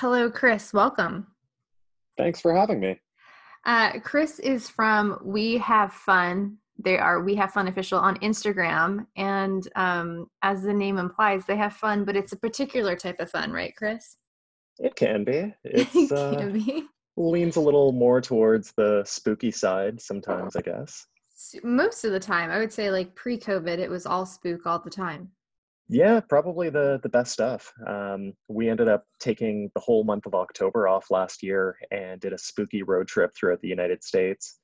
Hello, Chris. Welcome. Thanks for having me. Uh, Chris is from We Have Fun. They are We Have Fun official on Instagram, and um, as the name implies, they have fun, but it's a particular type of fun, right, Chris? It can be. It It's can uh, be. leans a little more towards the spooky side sometimes, I guess. Most of the time, I would say, like pre-COVID, it was all spook all the time. Yeah, probably the the best stuff. Um, we ended up taking the whole month of October off last year and did a spooky road trip throughout the United States.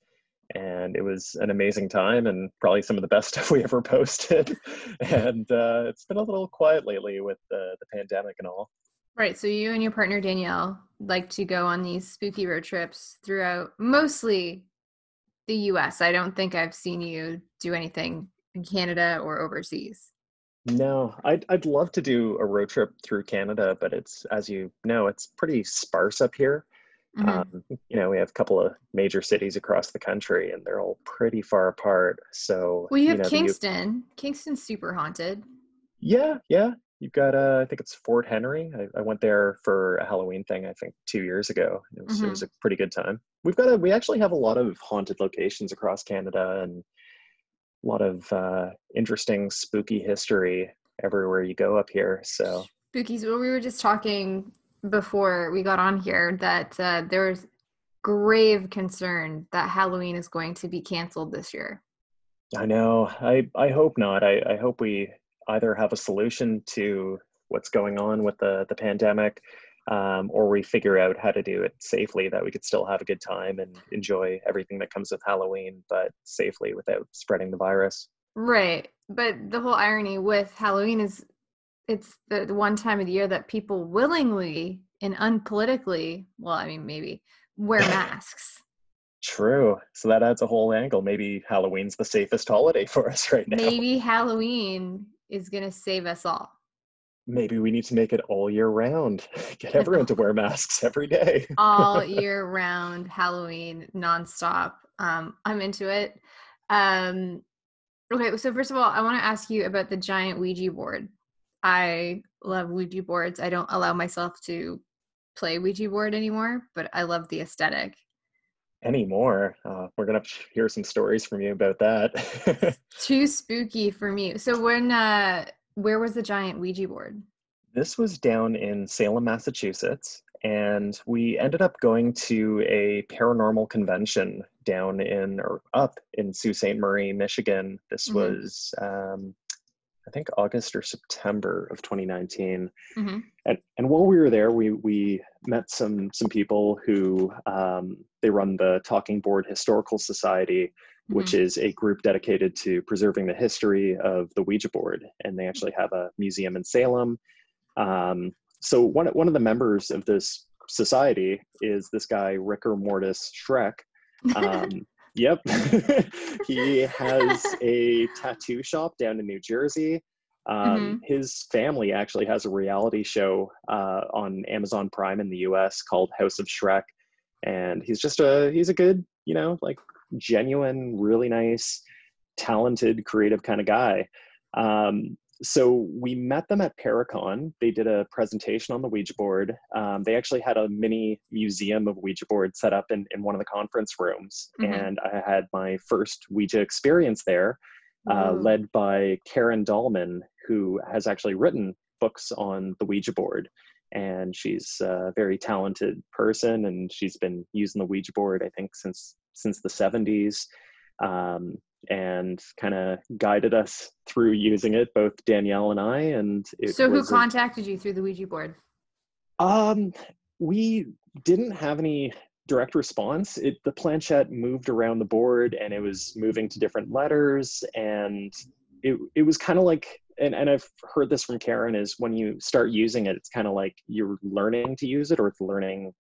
And it was an amazing time and probably some of the best stuff we ever posted. and uh, it's been a little quiet lately with the, the pandemic and all. Right. So you and your partner Danielle like to go on these spooky road trips throughout mostly the US. I don't think I've seen you do anything in Canada or overseas. No, I'd I'd love to do a road trip through Canada, but it's as you know, it's pretty sparse up here. Mhm. Um, you know, we have a couple of major cities across the country, and they're all pretty far apart. So, well, you have know, the U- Kingston. Kingston's super haunted. yeah, yeah. You've got, uh, I think it's Fort Henry. I, I went there for a Halloween thing. I think two years ago. It was it Mhm. was a pretty good time. We've got a we actually have a lot of haunted locations across Canada, and a lot of uh, interesting spooky history everywhere you go up here. So. Spookies. Well, we were just talking before we got on here that uh, there was grave concern that Halloween is going to be canceled this year. I know. I I hope not. I, I hope we either have a solution to what's going on with the the pandemic, um, or we figure out how to do it safely that we could still have a good time and enjoy everything that comes with Halloween, but safely without spreading the virus. Right. But the whole irony with Halloween is it's the, the one time of the year that people willingly and unpolitically, well, I mean, maybe wear masks. True. So that adds a whole angle. Maybe Halloween's the safest holiday for us right now. maybe Halloween is going to save us all. Maybe we need to make it all year round. Get everyone to wear masks every day. All year round Halloween nonstop. Um, I'm into it. Um, okay, so first of all, I want to ask you about the giant Ouija board. I love Ouija boards. I don't allow myself to play Ouija board anymore, but I love the aesthetic. Anymore. Uh, we're gonna hear some stories from you about that. Too spooky for me. So when uh where was the giant Ouija board? This was down in Salem, Massachusetts, and we ended up going to a paranormal convention down in or up in Sault Ste. Marie, Michigan. This Mhm. was, um, I think, August or September of 2019. Mhm. And, and while we were there, we we met some some people who um, they run the Talking Board Historical Society, which is a group dedicated to preserving the history of the Ouija board. And they actually have a museum in Salem. Um, so one, one of the members of this society is this guy, Ricker Mortis Shrek. Um, yep. he has a tattoo shop down in New Jersey. Um, His family actually has a reality show uh, on Amazon Prime in the US called House of Shrek. And he's just a, he's a good, you know, like genuine, really nice, talented, creative kind of guy. Um, so we met them at Paracon. They did a presentation on the Ouija board. Um, they actually had a mini museum of Ouija board set up in, in one of the conference rooms. Mhm. And I had my first Ouija experience there, uh, Ooh. led by Karen Dahlman, who has actually written books on the Ouija board. And she's a very talented person, and she's been using the Ouija board, I think, since since the 70s um, and kind of guided us through using it, both Danielle and I. And it so who was a- contacted you through the Ouija board? um, we didn't have any direct response. It the planchette moved around the board and it was moving to different letters and it it was kind of like and, and I've heard this from Karen is when you start using it, it's kind of like you're learning to use it or it's learning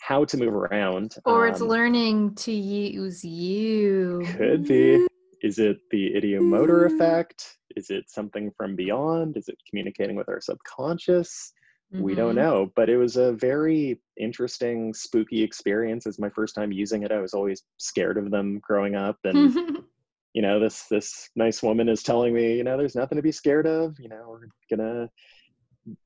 how to move around. Or it's Um, learning to use you. Could be. Is it the ideomotor effect? Is it something from beyond? Is it communicating with our subconscious? We don't Mhm. know, but it was a very interesting, spooky experience. It's my first time using it. I was always scared of them growing up, and you know, this this nice woman is telling me, you know, there's nothing to be scared of. You know, we're gonna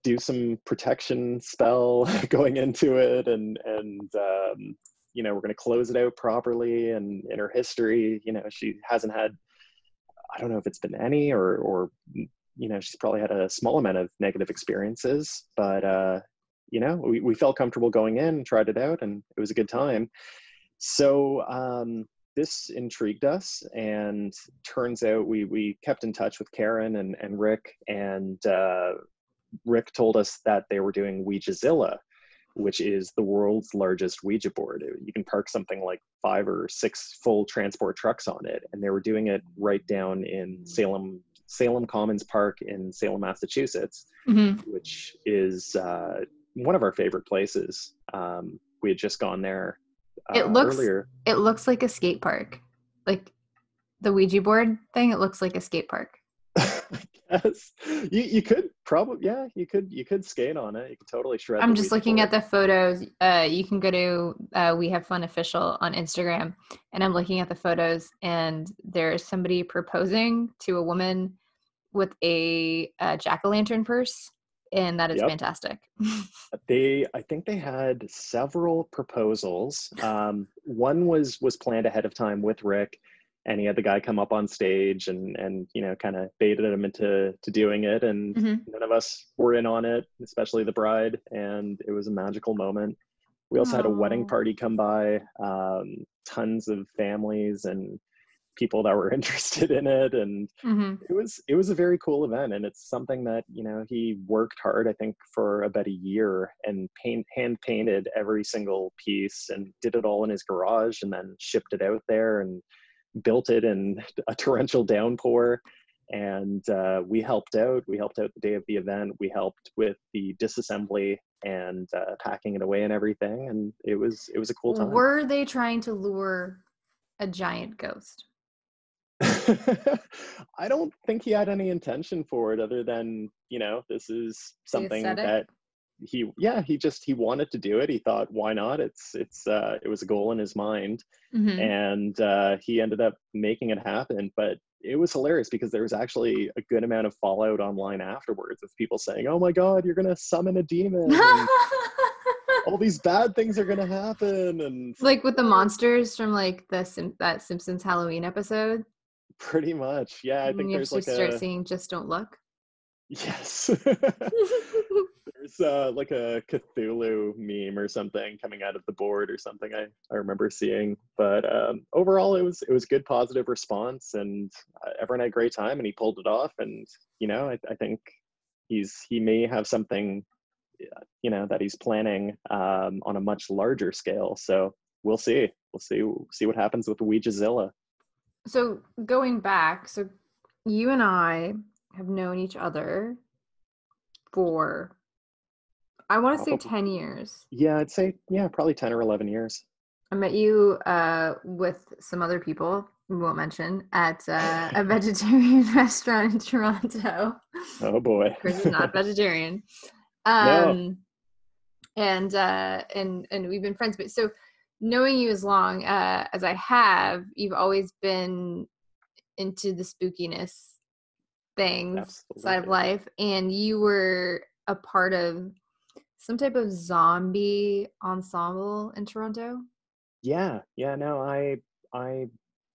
do some protection spell going into it and and um, you know we're going to close it out properly and in her history. You know she hasn't had i don't know if it's been any or or you know she's probably had a small amount of negative experiences but uh you know we, we felt comfortable going in tried it out and it was a good time. So um this intrigued us and turns out we we kept in touch with karen and and rick and uh rick told us that they were doing ouijazilla which is the world's largest Ouija board. You can park something like five or six full transport trucks on it, and they were doing it right down in Salem, Salem Commons Park in Salem, Massachusetts, mm-hmm. which is uh, one of our favorite places. Um, we had just gone there. Uh, it looks earlier. it looks like a skate park, like the Ouija board thing. It looks like a skate park. Guess you you could probably yeah you could you could skate on it. You could totally shred. I'm just looking at the photos. Uh, you can go to uh, we have fun official on Instagram, and I'm looking at the photos, and there's somebody proposing to a woman with a, a jack o' lantern purse, and that is yep. fantastic. they I think they had several proposals. Um, one was was planned ahead of time with Rick and he had the guy come up on stage and and you know kind of baited him into to doing it and mm-hmm. none of us were in on it especially the bride and it was a magical moment we also Aww. had a wedding party come by um, tons of families and people that were interested in it and mm-hmm. it was it was a very cool event and it's something that you know he worked hard i think for about a year and paint hand painted every single piece and did it all in his garage and then shipped it out there and built it in a torrential downpour. And uh, we helped out. We helped out the day of the event. We helped with the disassembly and uh, packing it away and everything. And it was it was a cool time. Were they trying to lure a giant ghost? I don't think he had any intention for it other than you know this is something that he yeah he just he wanted to do it. He thought why not? It's it's uh it was a goal in his mind. Mm-hmm. and uh he ended up making it happen. But it was hilarious because there was actually a good amount of fallout online afterwards of people saying oh my god you're gonna summon a demon all these bad things are gonna happen. And like with the monsters from like the Sim- that simpsons halloween episode. Pretty much. Yeah i think you there's like start a... seeing just don't look. Yes there's uh, like a Cthulhu meme or something coming out of the board or something I, I remember seeing. But um, overall, it was it was good positive response, and uh, everyone had a great time, and he pulled it off. And you know, I, I think he's he may have something, you know, that he's planning um, on a much larger scale. So we'll see. We'll see. We'll see what happens with Ouijazilla. So going back, so you and I have known each other for I want to say 10 years. Yeah, I'd say, yeah, probably 10 or 11 years. I met you uh, with some other people we won't mention at uh, a vegetarian restaurant in Toronto. Oh boy, Chris is not vegetarian. Um, no. And uh, and and we've been friends, but so knowing you as long uh, as I have, you've always been into the spookiness things Absolutely. side of life, and you were a part of some type of zombie ensemble in Toronto? Yeah, yeah, no, I I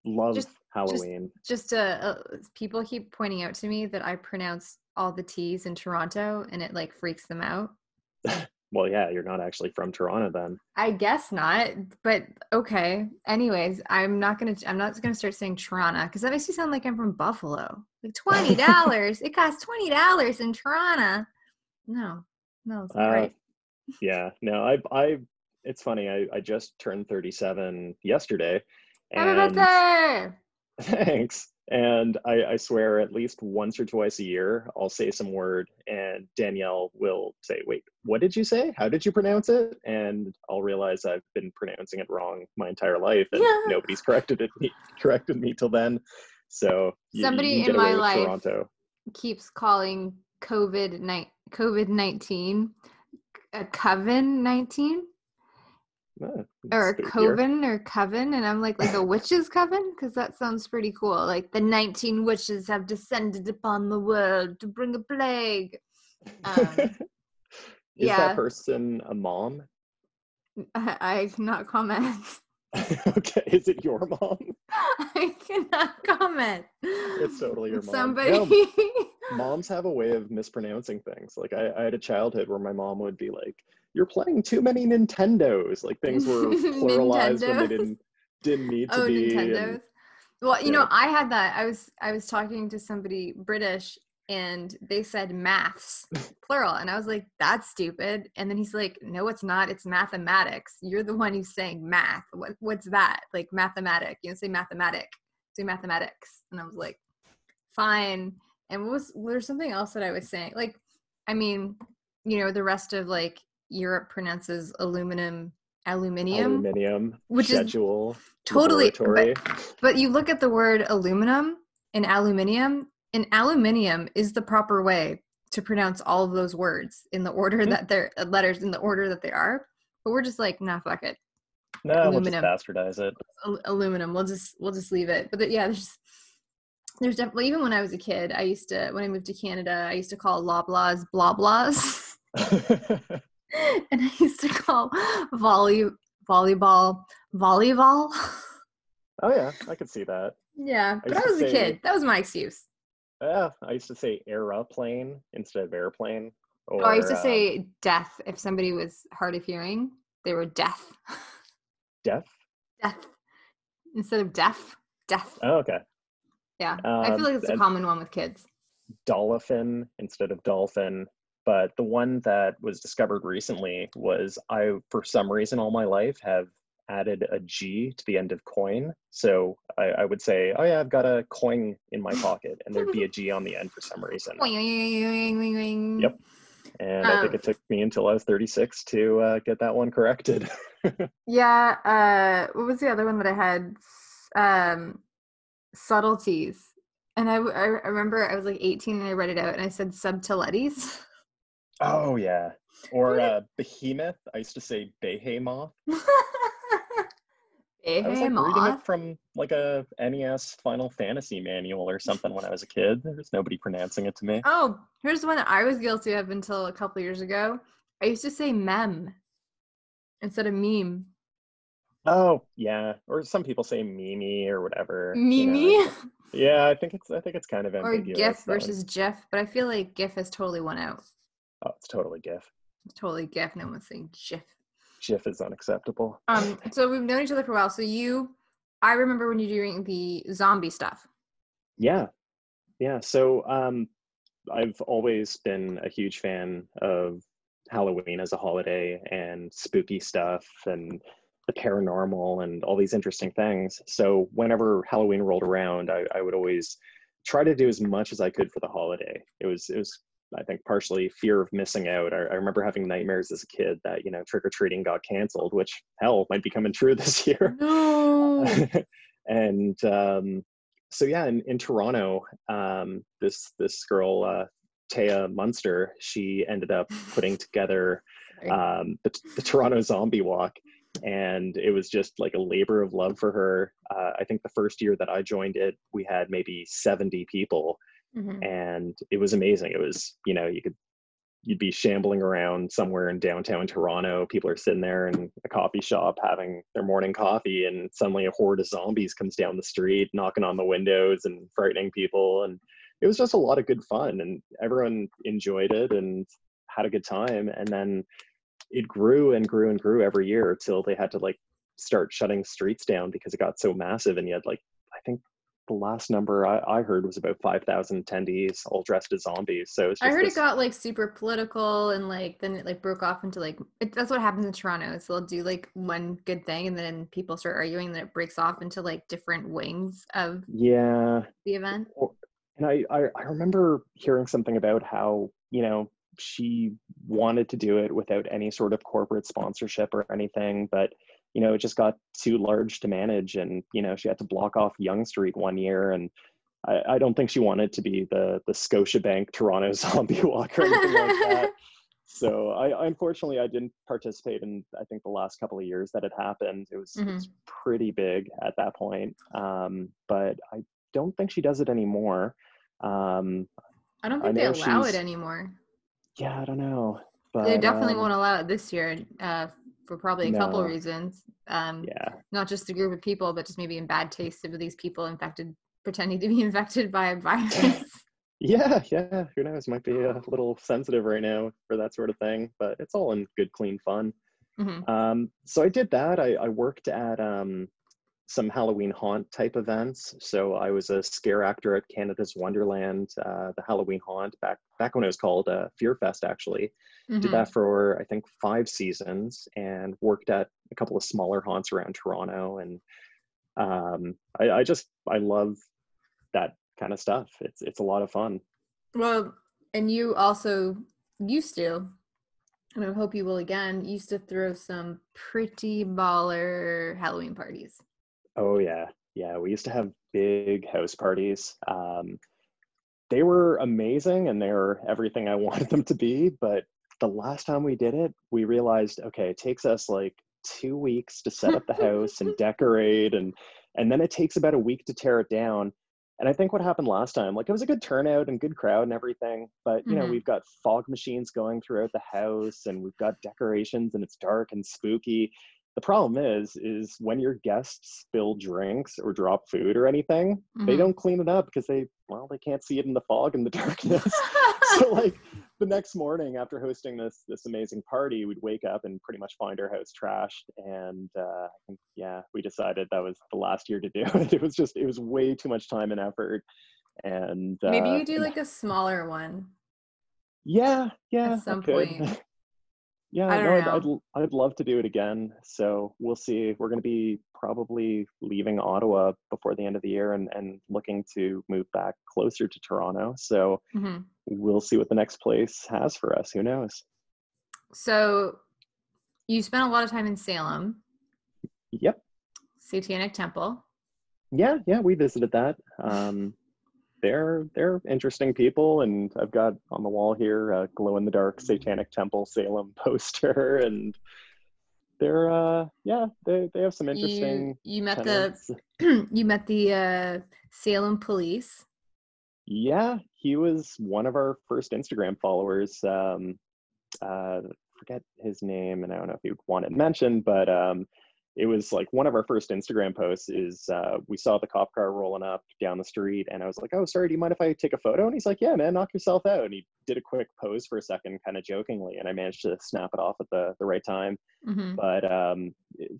love just, Halloween. Just, just uh, uh, people keep pointing out to me that I pronounce all the T's in Toronto, and it like freaks them out. well, yeah, you're not actually from Toronto then. I guess not, but okay. Anyways, I'm not gonna I'm not gonna start saying Toronto because that makes me sound like I'm from Buffalo. Like twenty dollars, it costs twenty dollars in Toronto. No, no, it's uh, great. yeah, no, I, I, it's funny. I, I just turned 37 yesterday. And Happy birthday! Thanks. And I, I swear, at least once or twice a year, I'll say some word, and Danielle will say, "Wait, what did you say? How did you pronounce it?" And I'll realize I've been pronouncing it wrong my entire life, and yeah. nobody's corrected it me corrected me till then. So somebody in my life Toronto. keeps calling COVID night COVID 19, a Coven 19. or a coven or coven and i'm like like a witch's coven because that sounds pretty cool like the 19 witches have descended upon the world to bring a plague Um, Is yeah, that person a mom? I, I cannot comment. okay, is it your mom? I cannot comment. It's totally your mom. Somebody. No, moms have a way of mispronouncing things. Like I, I had a childhood where my mom would be like, "You're playing too many Nintendos." Like things were pluralized when they didn't didn't need to oh, be. Nintendos. and- Well, you yeah. know, I had that. I was I was talking to somebody British and they said maths plural and I was like that's stupid and then he's like no it's not it's mathematics. You're the one who's saying math. What what's that? Like mathematic. You know say mathematic say mathematics. And I was like fine. And what was there's something else that I was saying? Like I mean you know the rest of like Europe pronounces aluminum aluminium aluminium, which is schedule, totally but- but you look at the word aluminum and aluminium, and aluminium is the proper way to pronounce all of those words in the order Mhm. that they're uh, letters in the order that they are. But we're just like, nah, fuck it, no, we'll just aluminum. bastardize it. Al- aluminum. We'll just we'll just leave it. But the, yeah, there's there's definitely even when I was a kid, I used to when I moved to Canada, I used to call loblaws blah blahs, and I used to call volley volleyball volleyball. oh yeah, I could see that. yeah, but I used to was a kid. That was my excuse. Yeah, I used to say aeroplane instead of airplane. Or, Oh, I used to um, say death. if somebody was hard of hearing. They were deaf. deaf. deaf. Instead of deaf, deaf. Oh, okay. Yeah. I Um, feel like it's a common one with kids. dolphin instead of dolphin. But the one that was discovered recently was I, for some reason, all my life have added a G to the end of coin. So I, I would say, oh yeah, I've got a coin in my pocket, and there'd be a G on the end for some reason. Yep. And I think Um, it took me until I was 36 to uh, get that one corrected. Yeah. Uh, what was the other one that I had? Um, subtleties. And I remember I was like 18 and I read it out and I said subtilities. oh yeah. Or uh, behemoth. I used to say behemoth. I was like reading it from like a NES Final Fantasy manual or something when I was a kid. There was nobody pronouncing it to me. Oh, here's one that I was guilty of until a couple years ago. I used to say mem instead of meme. Oh yeah, or some people say Mimi or whatever. you know, Mimi yeah, I think it's I think it's kind of or ambiguous. GIF that one. versus GIF, but I feel like GIF has totally won out. oh, it's totally GIF. It's totally GIF. No one's saying GIF. GIF is unacceptable. Um, so we've known each other for a while. So you, I remember when you're doing the zombie stuff. Yeah, yeah. So um, I've always been a huge fan of Halloween as a holiday and spooky stuff and the paranormal and all these interesting things. So whenever Halloween rolled around, I, I would always try to do as much as I could for the holiday. It was it was I think partially fear of missing out. I, I remember having nightmares as a kid that you know trick or treating got canceled, which hell might be coming true this year. No. and um, so yeah, in, in Toronto, um, this this girl uh, Thea Munster, she ended up putting together um, the, the Toronto Zombie Walk, and it was just like a labor of love for her. Uh, I think the first year that I joined it, we had maybe seventy people, Mhm. and it was amazing. It was you know you could you'd be shambling around somewhere in downtown Toronto. People are sitting there in a coffee shop having their morning coffee, and suddenly a horde of zombies comes down the street, knocking on the windows and frightening people. And it was just a lot of good fun, and everyone enjoyed it and had a good time. And then it grew and grew and grew every year till they had to like start shutting streets down because it got so massive. And you had like I think the last number I, I heard was about 5,000 attendees all dressed as zombies. So it's I heard this- it got like super political and like then it like broke off into like it, that's what happens in Toronto. So they'll do like one good thing and then people start arguing and then it breaks off into like different wings of yeah. the event. And I, I, I remember hearing something about how, you know, she wanted to do it without any sort of corporate sponsorship or anything, but you know, it just got too large to manage and, you know, she had to block off Yonge Street one year and I, I don't think she wanted to be the the Scotiabank Toronto zombie walk or anything like that. So I unfortunately I didn't participate in I think the last couple of years that it happened. It was, it was pretty big at that point. Um, but I don't think she does it anymore. Um, I don't I think they allow it anymore. Yeah, I don't know. But, they definitely um, won't allow it this year uh, for probably a couple No. reasons. Um, Yeah, Not just a group of people, but just maybe in bad taste of these people infected, pretending to be infected by a virus. yeah, yeah. Who knows? Might be a little sensitive right now for that sort of thing, but it's all in good, clean fun. Mhm. Um, so I did that. I, I worked at um, some Halloween haunt type events. So I was a scare actor at Canada's Wonderland, uh, the Halloween haunt back back when it was called uh, Fear Fest. Actually, Mhm. did that for I think five seasons, and worked at a couple of smaller haunts around Toronto. And um, I, I just I love that kind of stuff. It's it's a lot of fun. Well, and you also used to, and I hope you will again, used to throw some pretty baller Halloween parties. Oh yeah, yeah. We used to have big house parties. Um, they were amazing, and they were everything I wanted them to be. But the last time we did it, we realized, okay, it takes us like two weeks to set up the house and decorate, and and then it takes about a week to tear it down. And I think what happened last time, like it was a good turnout and good crowd and everything, but you know Mhm. we've got fog machines going throughout the house, and we've got decorations, and it's dark and spooky the problem is is when your guests spill drinks or drop food or anything they Mhm. don't clean it up because they well they can't see it in the fog and the darkness so like the next morning after hosting this this amazing party we'd wake up and pretty much find our house trashed and uh yeah we decided that was the last year to do it it was just it was way too much time and effort and uh, Maybe you do like a smaller one. yeah yeah I some point. Yeah I no, I'd, I'd, I'd love to do it again. So we'll see. We're going to be probably leaving ottawa before the end of the year and, and looking to move back closer to toronto. So Mhm. we'll see what the next place has for us. Who knows? So you spent a lot of time in Salem, yep. Satanic Temple. yeah yeah we visited that. Um they're they're interesting people and i've got on the wall here a glow in the dark satanic temple salem poster and they're uh yeah they, they have some interesting You you met tenants. the you met the uh, Salem police. Yeah, he was one of our first Instagram followers. Um, uh, forget his name, and I don't know if you want it mentioned, but um, it was like one of our first Instagram posts. Is uh, we saw the cop car rolling up down the street, and I was like, "Oh, sorry, do you mind if I take a photo?" And he's like, "Yeah, man, knock yourself out." And he did a quick pose for a second, kind of jokingly, and I managed to snap it off at the the right time. Mhm. But um,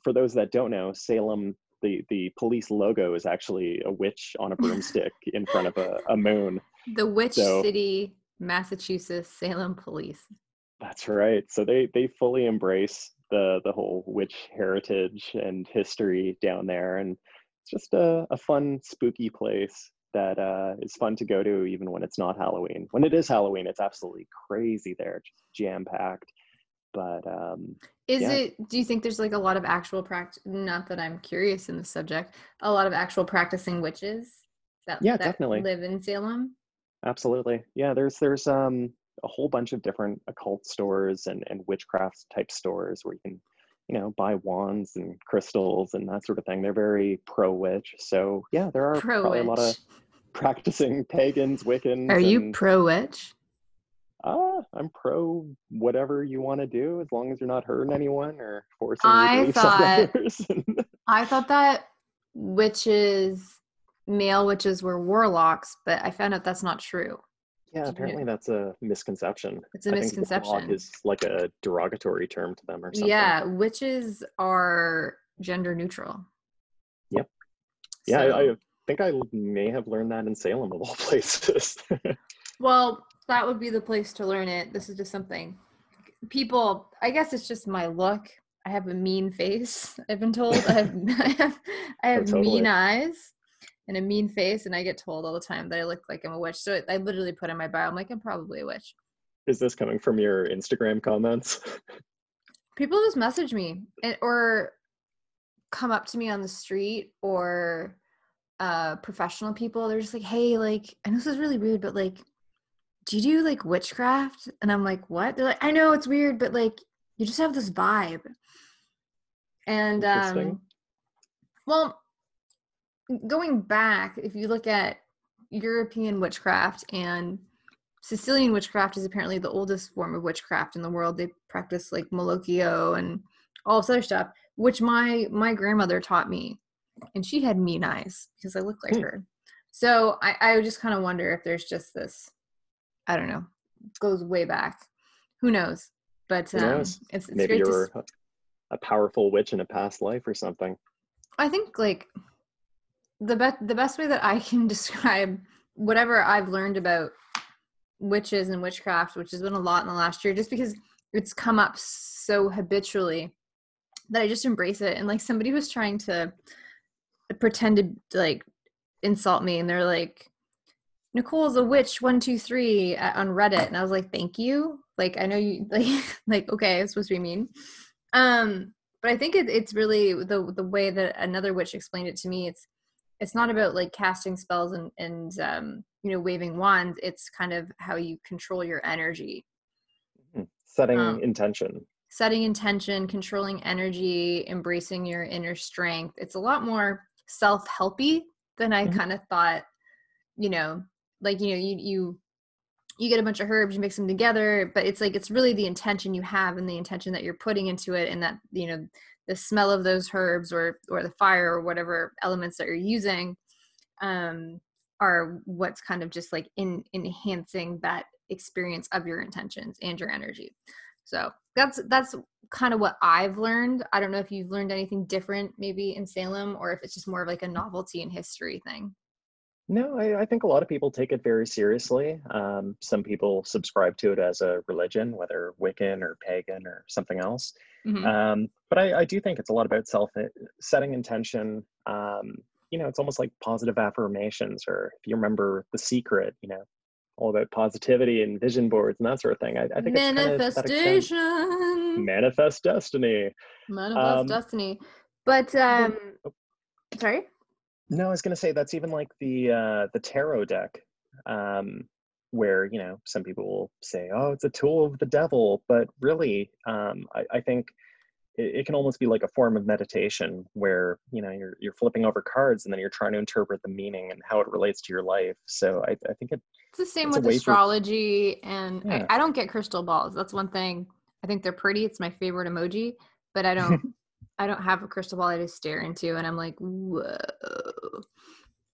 for those that don't know, Salem. The, the police logo is actually a witch on a broomstick in front of a, a moon. The Witch So- City, Massachusetts Salem Police. That's right. So they they fully embrace the the whole witch heritage and history down there, and it's just a, a fun, spooky place that uh, is fun to go to even when it's not Halloween. When it is Halloween, it's absolutely crazy there, just jam packed. But um, Is Yeah. it? Do you think there's like a lot of actual practice? Not that I'm curious in the subject. A lot of actual practicing witches that Yeah, that definitely. live in Salem. absolutely, yeah. There's there's um, a whole bunch of different occult stores and and witchcraft type stores where you can you know buy wands and crystals and that sort of thing. They're very pro witch. So yeah, there are Pro probably a lot of practicing pagans, Wiccans. Are you pro witch? Ah, I'm pro whatever you want to do, as long as you're not hurting anyone or forcing I beliefs thought- I thought that witches, male witches, were warlocks, but I found out that's not true. Yeah, apparently that's a misconception. It's a I misconception. is like a derogatory term to them or something. Yeah, witches are gender neutral. Yep. Yeah, So- I, I think I may have learned that in Salem of all places. Well, that would be the place to learn it. This is just something people. I guess it's just my look. I have a mean face. I've been told I have I have, oh, I have totally. mean eyes and a mean face, and I get told all the time that I look like I'm a witch. So I literally put in my bio, I'm like I'm probably a witch. is this coming from your Instagram comments? People just message me and, or come up to me on the street or uh professional people. They're just like, hey, like, I know this is really weird, but like do you do like witchcraft? And I'm like, what? They're like, I know it's weird, but like, you just have this vibe. And Interesting. um, well, going back, if you look at European witchcraft and Sicilian witchcraft is apparently the oldest form of witchcraft in the world. They practice like Malocchio and all this other stuff, which my my grandmother taught me, and she had mean eyes because I look like Hmm. her. So I, I just kind of wonder if there's just this, I don't know, goes way back. Who knows? But Who um, knows? it's, it's Maybe great to you're a- a powerful witch in a past life or something. I think like the best the best way that I can describe whatever I've learned about witches and witchcraft, which has been a lot in the last year, just because it's come up so habitually that I just embrace it. And like somebody was trying to pretend to like insult me, and they're like, "Nicole's a witch." One, two, three on Reddit, and I was like, "Thank you." Like I know you like like okay, it's supposed to be mean. Um, but I think it, it's really the the way that another witch explained it to me. It's it's not about like casting spells and and um, you know waving wands. It's kind of how you control your energy, Hmm. Setting Um, intention. setting intention, controlling energy, embracing your inner strength. It's a lot more self helpy than I Mhm. kind of thought. You know, like you know you you you get a bunch of herbs, you mix them together, but it's like it's really the intention you have and the intention that you're putting into it, and that you know the smell of those herbs or or the fire or whatever elements that you're using um, are what's kind of just like in enhancing that experience of your intentions and your energy. So that's that's kind of what I've learned. I don't know if you've learned anything different maybe in Salem or if it's just more of like a novelty and history thing. No, I, I think a lot of people take it very seriously. Um, some people subscribe to it as a religion, whether Wiccan or pagan or something else. Mhm. Um, but I, I do think it's a lot about self eh, setting intention. Um, you know, it's almost like positive affirmations, or if you remember The Secret, you know, all about positivity and vision boards and that sort of thing. I, I think it's kind of to that extent- Manifestation. manifest destiny. Manifest Um, destiny. But um oh. sorry? No, I was going to say that's even like the uh, the tarot deck, um, where you know some people will say, "Oh, it's a tool of the devil," but really, um, I, I think it, it can almost be like a form of meditation, where you know you're you're flipping over cards and then you're trying to interpret the meaning and how it relates to your life. So I, I think it It's the same It's with way for- astrology and Yeah. I, I don't get crystal balls. That's one thing. I think they're pretty. It's my favorite emoji, but I don't I don't have a crystal ball I just stare into and I'm like, whoa.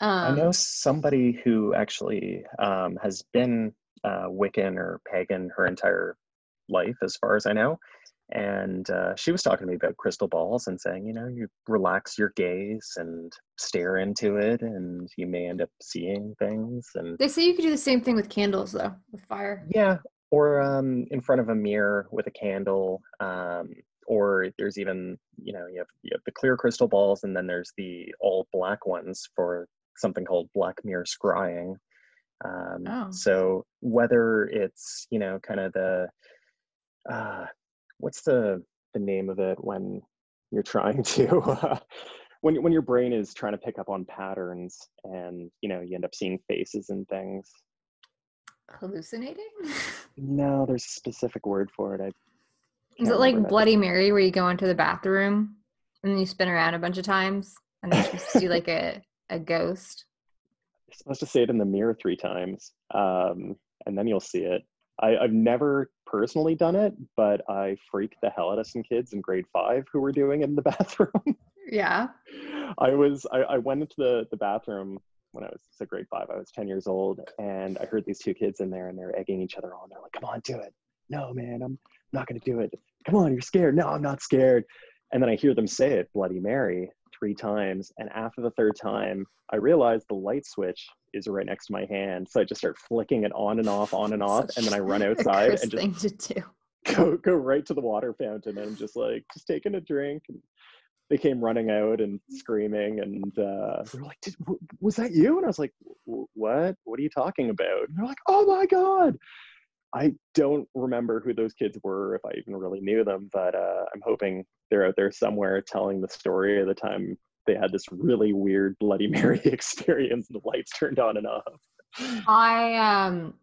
Um, I know somebody who actually um, has been uh, Wiccan or pagan her entire life, as far as I know. And uh, she was talking to me about crystal balls and saying, you know, you relax your gaze and stare into it, and you may end up seeing things. And They say you could do the same thing with candles though, with fire. yeah, or um, in front of a mirror with a candle. Um, or there's even, you know, you have, you have the clear crystal balls, and then there's the all black ones for something called black mirror scrying. Um, Oh. So whether it's, you know, kind of the, uh, what's the the name of it when you're trying to, uh, when when your brain is trying to pick up on patterns, and you know, you end up seeing faces and things. Hallucinating? No, there's a specific word for it. I Is it like. Bloody Mary where you go into the bathroom and then you spin around a bunch of times and then you see like a, a ghost? You're supposed to say it in the mirror three times, um, and then you'll see it. I, I've never personally done it, but I freaked the hell out of some kids in grade five who were doing it in the bathroom. Yeah. I was I, I went into the, the bathroom when I was so grade five. I was ten years old, and I heard these two kids in there, and they're egging each other on. They're like, "Come on, do it." No, man, I'm not gonna do it. Come on, you're scared. No, I'm not scared. And then I hear them say it, Bloody Mary, three times. And after the third time, I realize the light switch is right next to my hand. So I just start flicking it on and off, on and off, and then I run outside and just thing to do. go go right to the water fountain and I'm just like just taking a drink and they came running out and screaming and uh, they were like Did, w- was that you and i was like what what are you talking about and they're like oh my god i don't remember who those kids were if i even really knew them but uh, i'm hoping they're out there somewhere telling the story of the time they had this really weird bloody mary experience and the lights turned on and off I um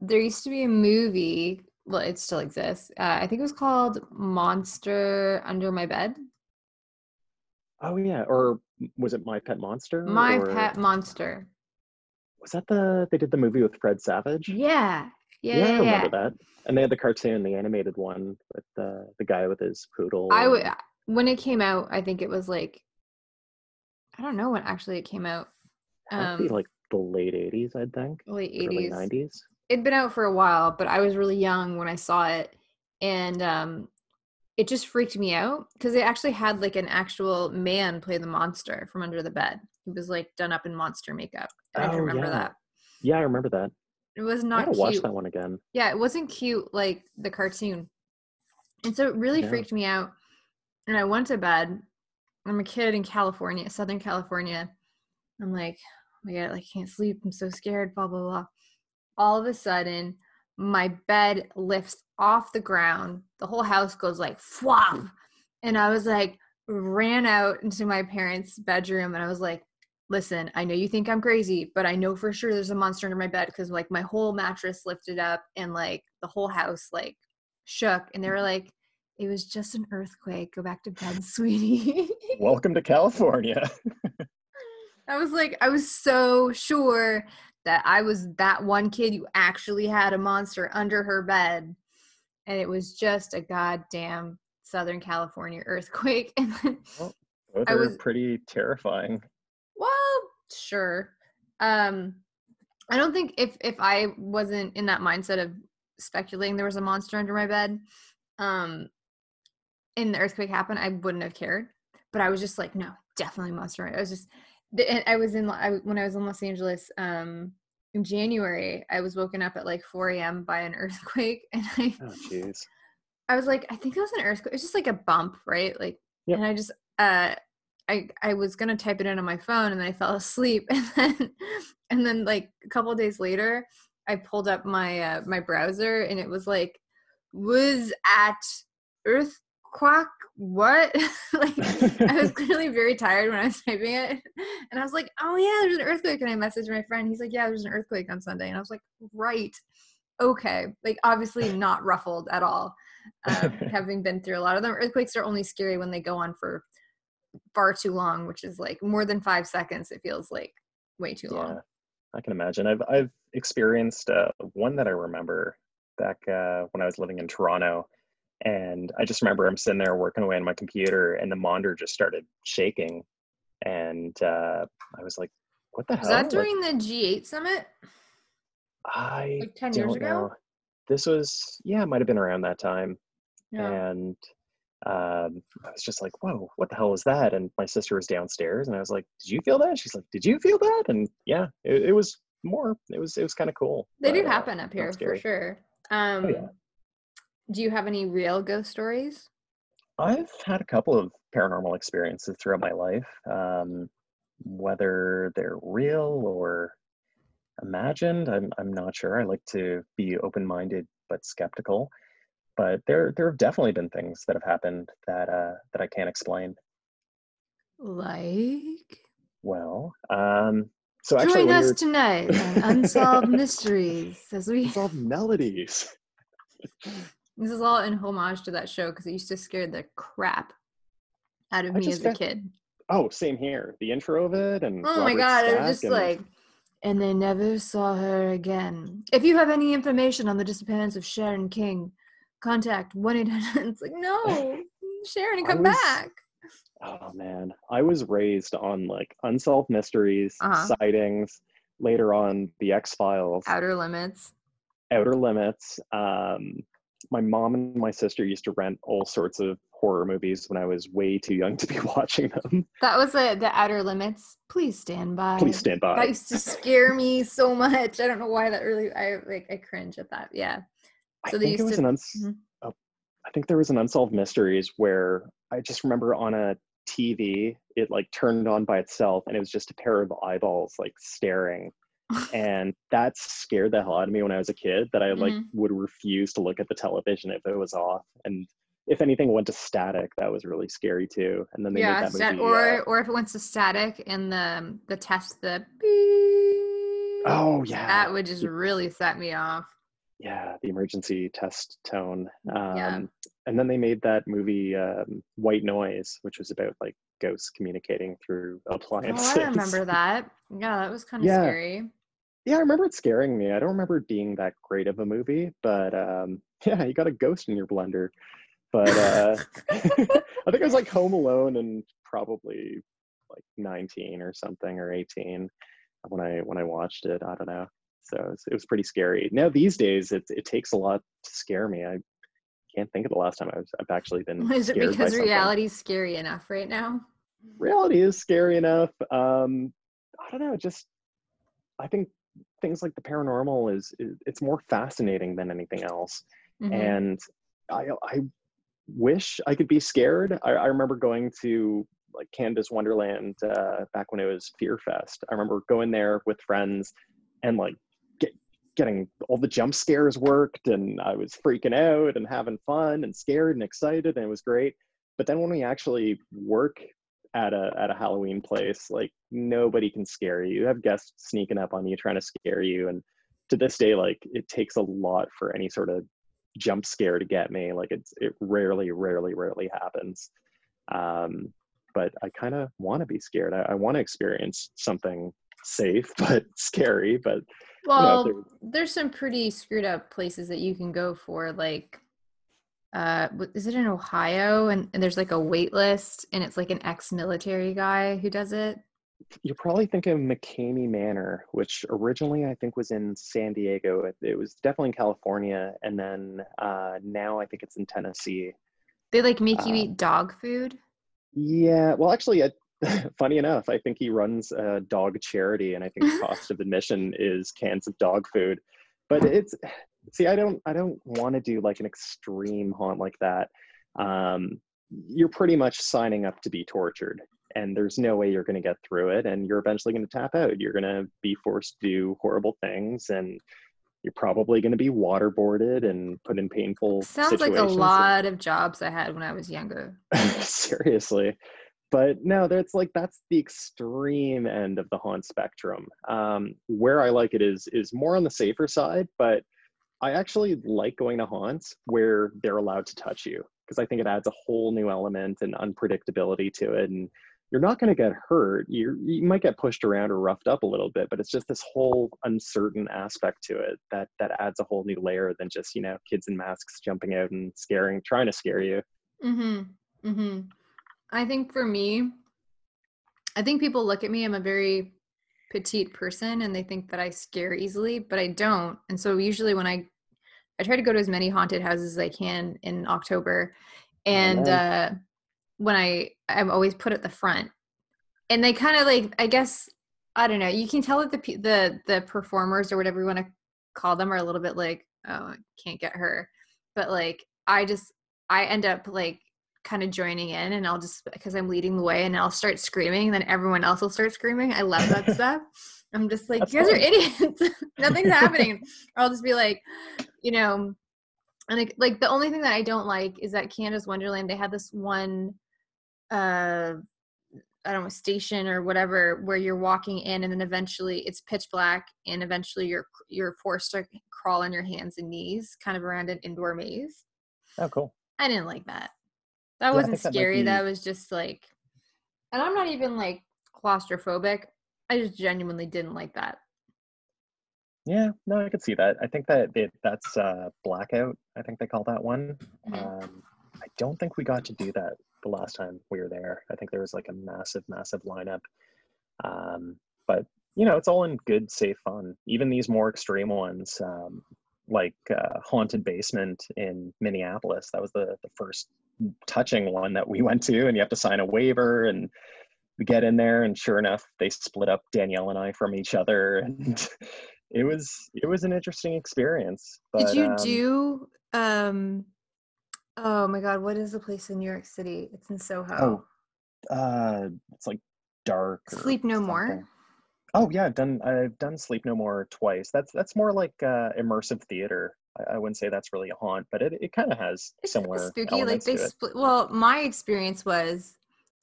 there used to be a movie, well it still exists. Uh, I think it was called Monster Under My Bed. oh yeah or was it my pet monster My or- Pet Monster. was that the they did the movie with fred savage Yeah. Yeah, I yeah, yeah. remember that. And they had the cartoon, the animated one with the the guy with his poodle. I would when it came out. I think it was like I don't know when actually it came out. um, like the late '80s, I think, Late early eighties. '90s. It'd been out for a while, but I was really young when I saw it, and um, it just freaked me out because it actually had like an actual man play the monster from under the bed. He was like done up in monster makeup. And I Oh, remember yeah. that. Yeah, I remember that. It was I not watch cute. that one again. yeah, it wasn't cute like the cartoon. And so it really Yeah. freaked me out. And I went to bed. I'm a kid in California, Southern California. I'm like, oh my god, like I can't sleep. I'm so scared, blah, blah, blah. All of a sudden, my bed lifts off the ground. The whole house goes like flop. And I was like, ran out into my parents' bedroom and I was like, listen, I know you think I'm crazy, but I know for sure there's a monster under my bed because like my whole mattress lifted up and like the whole house like shook. And they were mm-hmm. like, it was just an earthquake. Go back to bed, sweetie. Welcome to California. I was like, I was so sure that I was that one kid who actually had a monster under her bed. And it was just a goddamn Southern California earthquake. And then, Those I are was- pretty terrifying. Sure. Um, I don't think if if I wasn't in that mindset of speculating there was a monster under my bed, um, and the earthquake happened, I wouldn't have cared. But I was just like, no, definitely monster. I was just, and I was in I, when I was in Los Angeles, um, in January. I was woken up at like 4 a.m. by an earthquake, and I Oh, jeez. I was like, I think it was an earthquake. It's just like a bump, right? Like, Yep. and I just, uh, I I was gonna type it in on my phone, and then I fell asleep, and then, and then like a couple of days later, I pulled up my uh, my browser, and it was like, was at earthquake what? like, I was clearly very tired when I was typing it, and I was like, oh yeah, there's an earthquake, and I messaged my friend. He's like, yeah, there's an earthquake on Sunday, and I was like, right, okay, like obviously not ruffled at all um, having been through a lot of them. Earthquakes are only scary when they go on for far too long, which is like more than five seconds. It feels like way too long. Yeah, I can imagine. I've I've experienced uh, one that I remember back uh, when I was living in Toronto, and I just remember I'm sitting there working away on my computer, and the monitor just started shaking, and uh, I was like, "What the Was hell?" Was that Like, during the G8 summit? I like 10 don't years ago? know. This was yeah, it might have been around that time, Yeah. and um, I was just like, "Whoa, what the hell was that?" And my sister was downstairs, and I was like, "Did you feel that?" She's like, "Did you feel that?" And yeah, it, it was more. It was it was kind of cool. They do uh, happen up here for sure. Um, Oh, yeah. Do you have any real ghost stories? I've had a couple of paranormal experiences throughout my life. Um, whether they're real or imagined, I'm I'm not sure. I like to be open-minded but skeptical. But there there have definitely been things that have happened that uh, that I can't explain. Like, Well, um, so join when us you're tonight on Unsolved Mysteries as we. all melodies. This is all in homage to that show because it used to scare the crap out of I me as a kid. Oh, same here. The intro of it and Oh my Robert god, it was just and- like, and they never saw her again. If you have any information on the disappearance of Sharon King, contact one eight hundred. It's like, no, Sharon, come was- back. Oh man, I was raised on like unsolved mysteries, Uh-huh. sightings. Later on, the X Files, Outer limits. Outer Limits. Um, my mom and my sister used to rent all sorts of horror movies when I was way too young to be watching them. That was the the outer limits. Please stand by. Please stand by. That used to scare me so much. I don't know why that really. I like. I cringe at that. Yeah. I so think it was to- an uns- Mhm. oh, I think there was an unsolved mysteries where I just remember on a TV it like turned on by itself and it was just a pair of eyeballs like staring. and that scared the hell out of me when I was a kid that I like Mhm. would refuse to look at the television if it was off. And if anything went to static, that was really scary too. And then they yeah, made that stat- movie. or uh, or if it went to static and the the test the beep, oh yeah, that would just really set me off. Yeah, the emergency test tone. Um, Yeah. And then they made that movie um, White Noise, which was about like ghosts communicating through appliances. Oh. I remember that. Yeah, that was kind of Yeah. scary. yeah, I remember it scaring me. I don't remember it being that great of a movie, but um, yeah, you got a ghost in your blender. But uh, I think I was like home alone and probably like 19 or something or 18 when I when I watched it. I don't know. So it was, it was pretty scary. Now these days, it it takes a lot to scare me. I can't think of the last time I was, I've actually been. Is it because reality's scary enough right now? Reality is scary enough. Um, I don't know. Just I think things like the paranormal is, is it's more fascinating than anything else, mm-hmm. and I I wish I could be scared. I, I remember going to like Canada's Wonderland uh, back when it was Fear Fest. I remember going there with friends and like getting all the jump scares worked, and I was freaking out and having fun and scared and excited, and it was great. But then when we actually work at a at a Halloween place, like nobody can scare you. You have guests sneaking up on you trying to scare you, and to this day, like it takes a lot for any sort of jump scare to get me. Like it's it rarely, rarely, rarely happens. Um, but I kind of want to be scared. I, I want to experience something safe but scary. But well, you know, there's some pretty screwed up places that you can go for, like uh is it in ohio and, and there's like a wait list and it's like an ex-military guy who does it you're probably thinking of McKamey Manor, which originally I think was in San Diego. It, it was definitely in California, and then uh, now I think it's in Tennessee. They like make you eat um, dog food. Yeah, well, actually, I, funny enough, I think he runs a dog charity, and I think the cost of admission is cans of dog food. But it's see, I don't, I don't want to do like an extreme haunt like that. Um, you're pretty much signing up to be tortured and there's no way you're going to get through it and you're eventually going to tap out you're going to be forced to do horrible things and you're probably going to be waterboarded and put in painful sounds like a lot of jobs i had when i was younger seriously but no that's like that's the extreme end of the haunt spectrum um, where i like it is is more on the safer side but i actually like going to haunts where they're allowed to touch you because i think it adds a whole new element and unpredictability to it and you're not going to get hurt. You you might get pushed around or roughed up a little bit, but it's just this whole uncertain aspect to it that that adds a whole new layer than just you know kids in masks jumping out and scaring, trying to scare you. Mhm. Mhm. I think for me, I think people look at me. I'm a very petite person, and they think that I scare easily, but I don't. And so usually when I I try to go to as many haunted houses as I can in October, and. uh when I I'm always put at the front, and they kind of like I guess I don't know. You can tell that the the the performers or whatever you want to call them are a little bit like oh I can't get her, but like I just I end up like kind of joining in and I'll just because I'm leading the way and I'll start screaming and then everyone else will start screaming. I love that stuff. I'm just like, That's you guys are idiots. Nothing's happening. Or I'll just be like, you know, and like, like the only thing that I don't like is that Canada's Wonderland, they had this one uh I don't know station or whatever where you're walking in and then eventually it's pitch black and eventually you're you're forced to crawl on your hands and knees kind of around an indoor maze. Oh cool. I didn't like that. That yeah, wasn't scary. That, be... that was just like and I'm not even like claustrophobic. I just genuinely didn't like that. Yeah, no, I could see that. I think that it, that's uh, blackout. I think they call that one. Mm-hmm. Um, I don't think we got to do that the last time we were there. I think there was like a massive, massive lineup. Um, but you know, it's all in good, safe fun. Even these more extreme ones, um, like uh, Haunted Basement in Minneapolis. That was the the first touching one that we went to, and you have to sign a waiver and we get in there and sure enough they split up danielle and i from each other and it was it was an interesting experience but, did you um, do um Oh my god, what is the place in New York City? It's in Soho. Oh, uh, it's like dark. Sleep No something. More. Oh yeah, I've done I've done Sleep No More twice. That's that's more like uh, immersive theater. I, I, wouldn't say that's really a haunt, but it, it kind of has it's similar. Spooky, like they split. Well, my experience was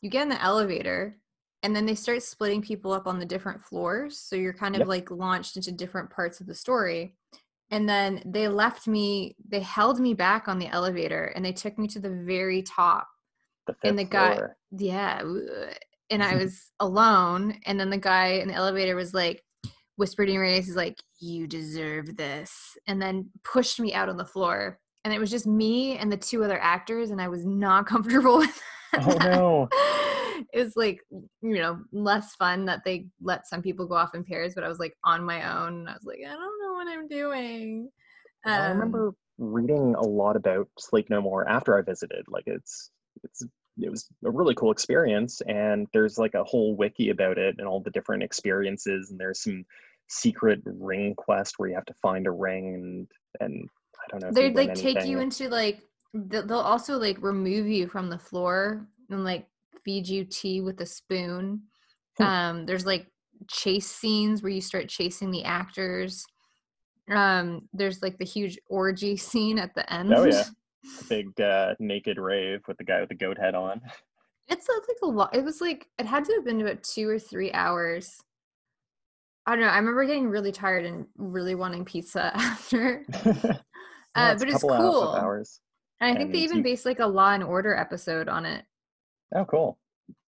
you get in the elevator and then they start splitting people up on the different floors, so you're kind of yep. like launched into different parts of the story and then they left me they held me back on the elevator and they took me to the very top the and the guy floor. yeah and i was alone and then the guy in the elevator was like whispered in your ear, he's like, "You deserve this," and then pushed me out on the floor. And it was just me and the two other actors, and I was not comfortable with. Oh no! it was like you know less fun that they let some people go off in pairs, but I was like on my own. And I was like, I don't know what I'm doing. Um, I remember reading a lot about Sleep No More after I visited. Like it's it's it was a really cool experience and there's like a whole wiki about it and all the different experiences and there's some secret ring quest where you have to find a ring and and I don't know. They'd like anything. take you into like they'll also like remove you from the floor and like feed you tea with a spoon. Hmm. um, there's like chase scenes where you start chasing the actors. Um, there's like the huge orgy scene at the end. Oh yeah. Big uh, naked rave with the guy with the goat head on. It's like a lot. It was like it had to have been about two or three hours. I don't know. I remember getting really tired and really wanting pizza after. yeah, uh, but it's cool. Hours and I think and they even you... based like a Law and Order episode on it. Oh, cool.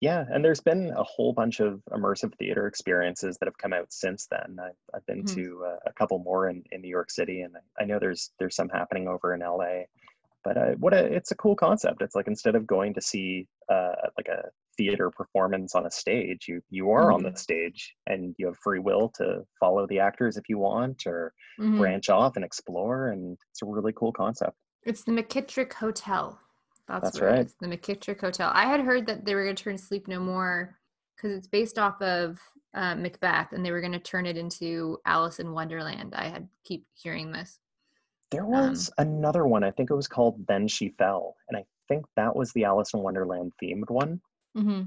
Yeah, and there's been a whole bunch of immersive theater experiences that have come out since then. I've, I've been mm-hmm. to uh, a couple more in, in New York City, and I know there's there's some happening over in LA but uh, what a it's a cool concept it's like instead of going to see uh, like a theater performance on a stage you you are mm-hmm. on the mm-hmm. stage and you have free will to follow the actors if you want or mm-hmm. branch off and explore and it's a really cool concept it's the mckittrick hotel that's, that's right it's the mckittrick hotel i had heard that they were going to turn sleep no more because it's based off of uh, macbeth and they were going to turn it into alice in wonderland i had keep hearing this there um was um, another one. I think it was called Then She Fell, and I think that was the Alice in Wonderland themed one. Mm-hmm.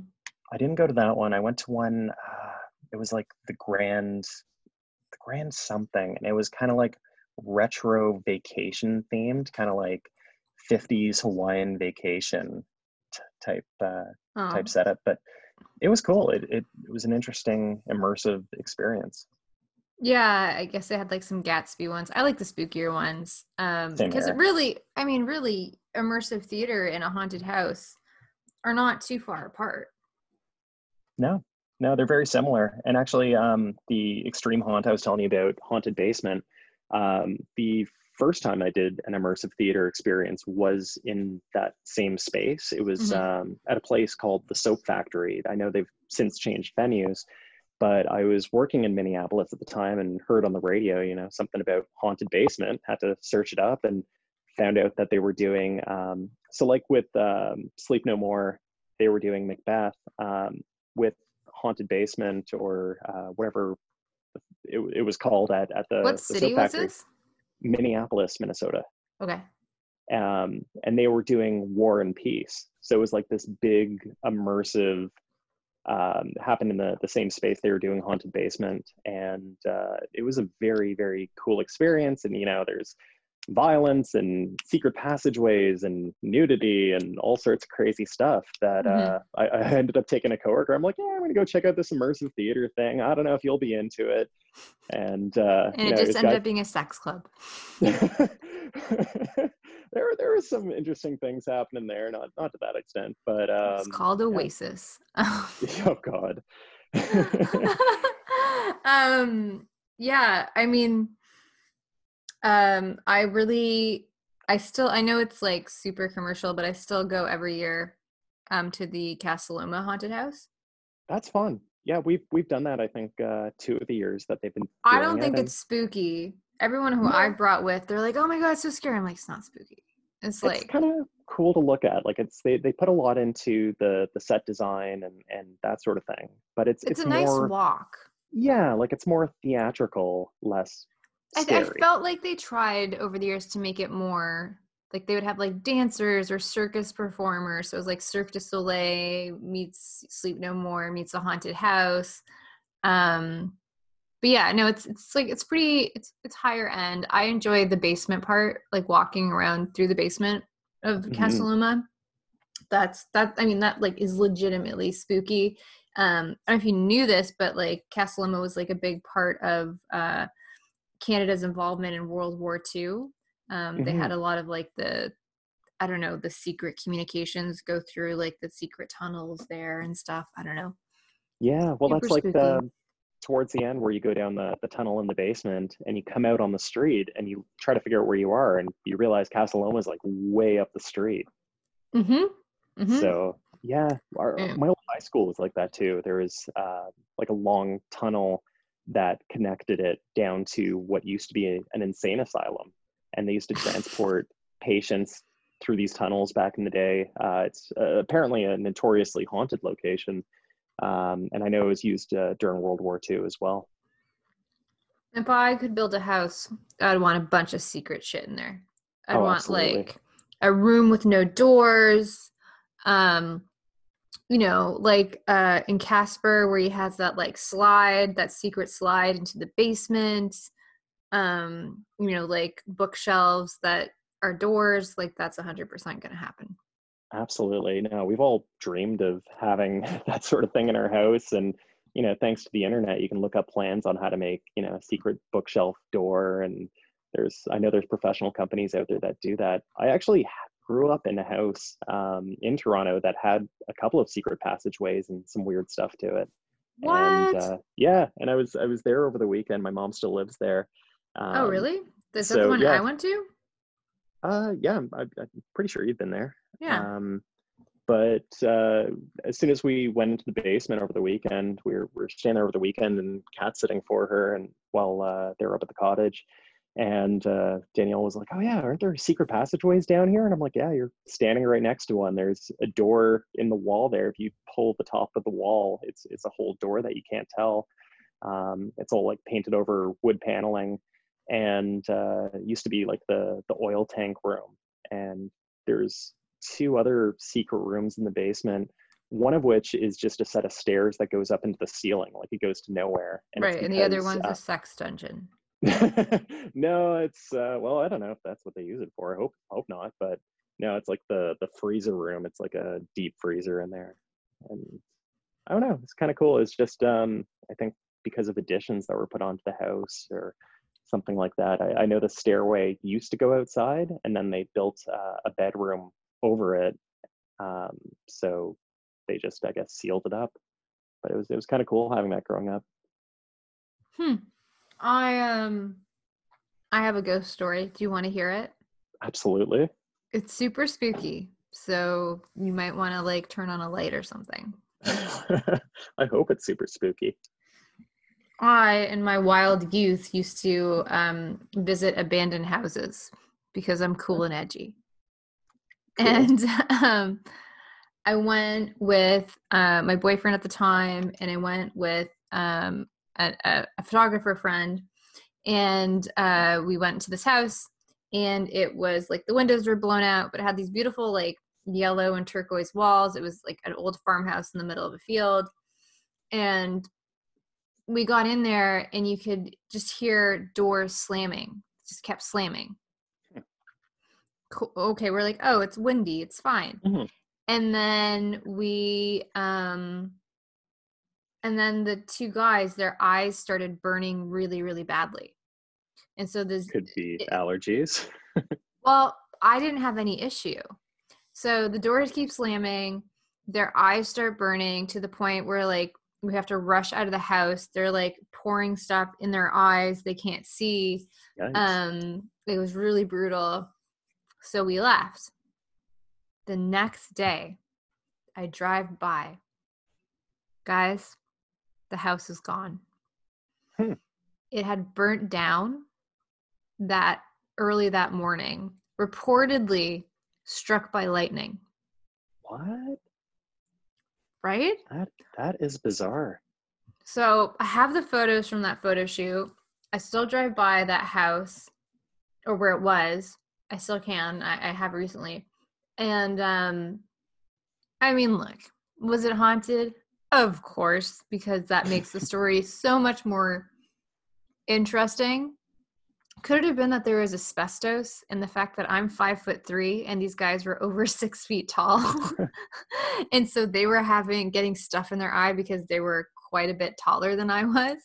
I didn't go to that one. I went to one. Uh, it was like the Grand, the Grand something, and it was kind of like retro vacation themed, kind of like 50s Hawaiian vacation t- type uh, oh. type setup. But it was cool. It, it it was an interesting immersive experience. Yeah, I guess they had like some Gatsby ones. I like the spookier ones um, because it really, I mean, really, immersive theater in a haunted house are not too far apart. No, no, they're very similar. And actually, um, the extreme haunt I was telling you about, haunted basement. Um, the first time I did an immersive theater experience was in that same space. It was mm-hmm. um, at a place called the Soap Factory. I know they've since changed venues, but I was working in Minneapolis at the time and heard on the radio, you know, something about haunted basement. Had to search it up and found out that they were doing. Um, so, like with um, Sleep No More, they were doing Macbeth um, with haunted basement or uh, whatever it, it, was called at at the what the city was this? Minneapolis, Minnesota. Okay. Um, and they were doing War and Peace, so it was like this big immersive um, happened in the, the same space. They were doing haunted basement and uh, it was a very very cool experience. And you know there's violence and secret passageways and nudity and all sorts of crazy stuff that mm-hmm. uh, I, I, ended up taking a coworker. I'm like yeah i'm gonna go check out this immersive theater thing. I don't know if you'll be into it. And uh and it know, just ended up being a sex club there there was some interesting things happening there. Not not to that extent, but um, it's called Oasis. Yeah. oh God. um. Yeah. I mean. Um. I really. I still. I know it's like super commercial, but I still go every year. Um. To the Casa Loma haunted house. That's fun. Yeah, we've we've done that. I think uh, two of the years that they've been. I don't think it, it's spooky everyone who no. I brought with, they're like, "Oh my god, it's so scary." I'm like, "It's not spooky." It's, it's like kind of cool to look at. Like it's they they put a lot into the the set design and and that sort of thing. But it's it's, it's a more, nice walk. Yeah, like it's more theatrical, less. I, I, felt like they tried over the years to make it more like they would have like dancers or circus performers. So it was like Cirque du Soleil meets Sleep No More meets a haunted house. Um, but yeah, no, it's it's like it's pretty it's it's higher end. I enjoy the basement part, like walking around through the basement of mm-hmm. Casa Loma. That's that I mean that like is legitimately spooky. Um I don't know if you knew this, but like Casa Loma was like a big part of uh Canada's involvement in World War II. Um mm-hmm. they had mm-hmm. a lot of like the I don't know, the secret communications go through like the secret tunnels there and stuff. I don't know. Yeah, well Super that's like spooky. the towards the end where you go down the, the tunnel in the basement and you come out on the street and you try to figure out where you are and you realize Casa Loma is like way up the street. Mm-hmm. mm-hmm. So yeah, our, Yeah. my old high school was like that too. There was uh, like a long tunnel that connected it down to what used to be a- an insane asylum, and they used to transport patients through these tunnels back in the day. Uh, it's uh, apparently a notoriously haunted location, um, and I know it was used uh, during World War II as well. If I could build a house, I'd want a bunch of secret shit in there. I'd Oh, want absolutely. like a room with no doors. Um, you know, like uh in Casper where he has that like slide, that secret slide into the basement. Um, you know, like bookshelves that are doors, like that's a hundred percent gonna happen. Absolutely. No, we've all dreamed of having that sort of thing in our house. And, you know, thanks to the internet, you can look up plans on how to make, you know, a secret bookshelf door. And there's, I know there's professional companies out there that do that. I actually grew up in a house um, in Toronto that had a couple of secret passageways and some weird stuff to it. And What? uh, yeah, and I was I was there over the weekend. My mom still lives there. Um, oh really? This is that the one yeah. I went to? Uh, yeah, I'm, I'm pretty sure you've been there. Yeah. Um, but uh, as soon as we went into the basement over the weekend, we were, we were staying there over the weekend and cat sitting for her, and while uh, they were up at the cottage, and uh, Danielle was like, "Oh yeah, aren't there secret passageways down here?" And I'm like, "Yeah, you're standing right next to one. There's a door in the wall there. If you pull the top of the wall, it's it's a whole door that you can't tell. Um, it's all like painted over wood paneling, and uh, used to be like the the oil tank room. And there's two other secret rooms in the basement. One of which is just a set of stairs that goes up into the ceiling, like it goes to nowhere. it's right, and the other one's uh, a sex dungeon. no, it's uh, well, I don't know if that's what they use it for. I hope hope not, but no, it's like the the freezer room. It's like a deep freezer in there, and I don't know. It's kind of cool. It's just um, I think because of additions that were put onto the house or something like that. I, I know the stairway used to go outside, and then they built uh, a bedroom over it. Um, so they just, I guess, sealed it up. But it was it was kind of cool having that growing up. Hmm. I um I have a ghost story. Do you want to hear it? Absolutely. It's super spooky. So you might want to like turn on a light or something. I hope it's super spooky. I in my wild youth used to um visit abandoned houses because I'm cool and edgy. Cool. And um I went with uh, my boyfriend at the time, and I went with um, a, a, a photographer friend, and uh, we went to this house, and it was like the windows were blown out, but it had these beautiful like yellow and turquoise walls. It was like an old farmhouse in the middle of a field, and we got in there, and you could just hear doors slamming, just kept slamming. Cool. Okay, we're like, oh, it's windy, it's fine Mhm. and then we um and then the two guys their eyes started burning really really badly and so this Could be it- allergies. well i didn't have any issue so the doors keep slamming their eyes start burning to the point where like we have to rush out of the house. They're like pouring stuff in their eyes. They can't see. Yikes. um it was really brutal. So we left. The next day i drive by. Guys the house is gone. Hmm. it had burnt down that early that morning reportedly struck by lightning. What? Right That that is bizarre. So I have the photos from that photo shoot. I still drive by that house or where it was. I still can. I, I have recently. And um I mean look, was it haunted? Of course, because that makes the story so much more interesting. Could it have been that there was asbestos and the fact that I'm five foot three and these guys were over six feet tall? and so they were having getting stuff in their eye because they were quite a bit taller than I was.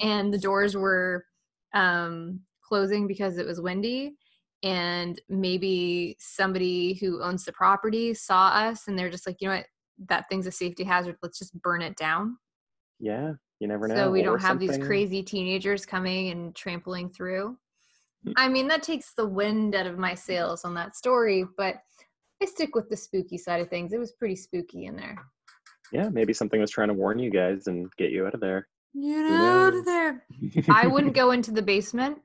and the doors were um, closing because it was windy. And maybe somebody who owns the property saw us and they're just like, you know what, that thing's a safety hazard. Let's just burn it down. Yeah, You never know. So we don't have these crazy teenagers coming and trampling through. Mm. I mean, that takes the wind out of my sails on that story, but I stick with the spooky side of things. It was pretty spooky in there. Yeah, maybe something was trying to warn you guys and get you out of there. Get out of there. I wouldn't go into the basement.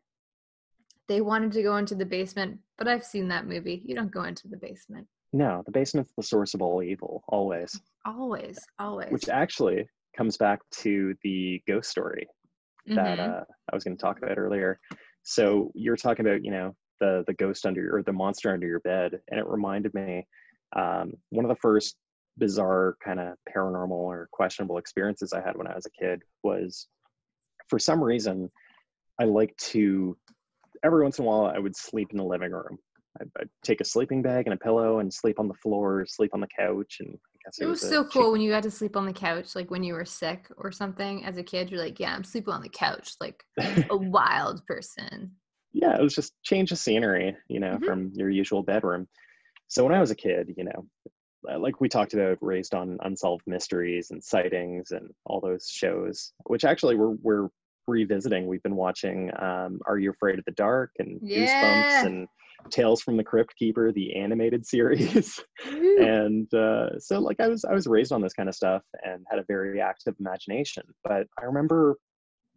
They wanted to go into the basement, but I've seen that movie. You don't go into the basement. No, the basement's the source of all evil, always. Always, always. Which actually comes back to the ghost story that Mhm. uh, I was going to talk about earlier. So you're talking about, you know, the the ghost under your, or the monster under your bed, and it reminded me um, one of the first bizarre kind of paranormal or questionable experiences I had when I was a kid was, for some reason, I like to every once in a while I would sleep in the living room. I'd, I'd take a sleeping bag and a pillow and sleep on the floor, sleep on the couch, and It was so cheap- cool when you got to sleep on the couch, like when you were sick or something as a kid. You're like, yeah, I'm sleeping on the couch, like a wild person. yeah, it was just change of scenery, you know, Mhm. from your usual bedroom. So when I was a kid, you know, uh, like we talked about, raised on unsolved mysteries and sightings and all those shows, which actually we're we're revisiting. We've been watching um, Are You Afraid of the Dark and Yeah. Goosebumps and Tales from the Crypt Keeper, the animated series. And uh, so like I was I was raised on this kind of stuff and had a very active imagination. But I remember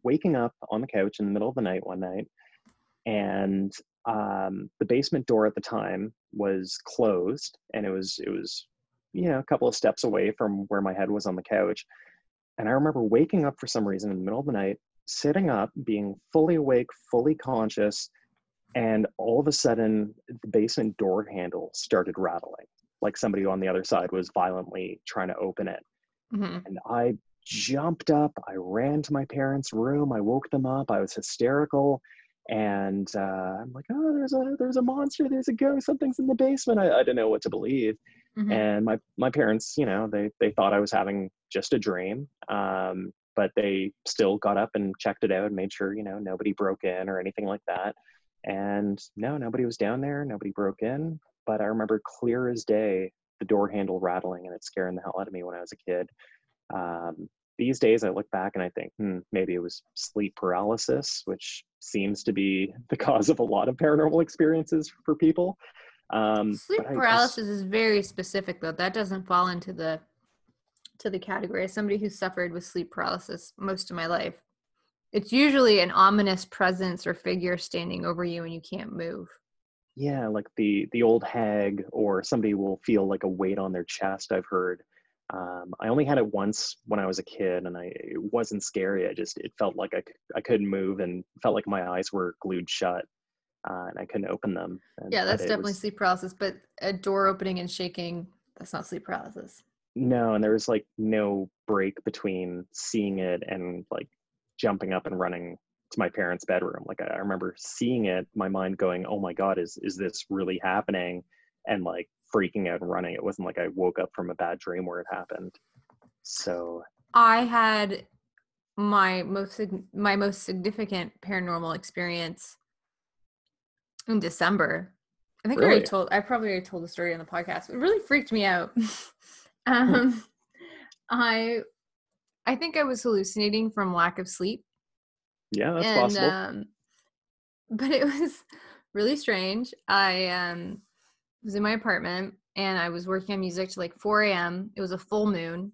waking up on the couch in the middle of the night one night, and um, the basement door at the time was closed, and it was it was you know a couple of steps away from where my head was on the couch. And I remember waking up for some reason in the middle of the night, sitting up, being fully awake, fully conscious, and all of a sudden the basement door handle started rattling like somebody on the other side was violently trying to open it Mhm. and i jumped up i ran to my parents room i woke them up i was hysterical and uh, i'm like oh there's a there's a monster there's a ghost something's in the basement i, I didn't know what to believe Mhm. and my my parents you know they they thought i was having just a dream um, but they still got up and checked it out and made sure you know nobody broke in or anything like that and no nobody was down there nobody broke in but i remember clear as day the door handle rattling and it scaring the hell out of me when i was a kid um, these days i look back and i think hmm, maybe it was sleep paralysis which seems to be the cause of a lot of paranormal experiences for people um, Sleep but I- I s- paralysis is very specific though. That doesn't fall into the to the category. As somebody who suffered with sleep paralysis most of my life, it's usually an ominous presence or figure standing over you and you can't move. yeah like the the old hag or somebody will feel like a weight on their chest i've heard um, i only had it once when i was a kid and i it wasn't scary i just it felt like I, I couldn't move and felt like my eyes were glued shut uh, and i couldn't open them and, Yeah, that's definitely was- sleep paralysis, but a door opening and shaking, that's not sleep paralysis. no and there was like no break between seeing it and like jumping up and running to my parents bedroom like i I remember seeing it my mind going oh my god is is this really happening and like freaking out and running it wasn't like i woke up from a bad dream where it happened so I had my most my most significant paranormal experience in December. I think I already told I probably already told the story on the podcast. It really freaked me out. um I I think I was hallucinating from lack of sleep. yeah that's and possible um but it was really strange. I um was in my apartment and I was working on music till like 4 a.m. It was a full moon,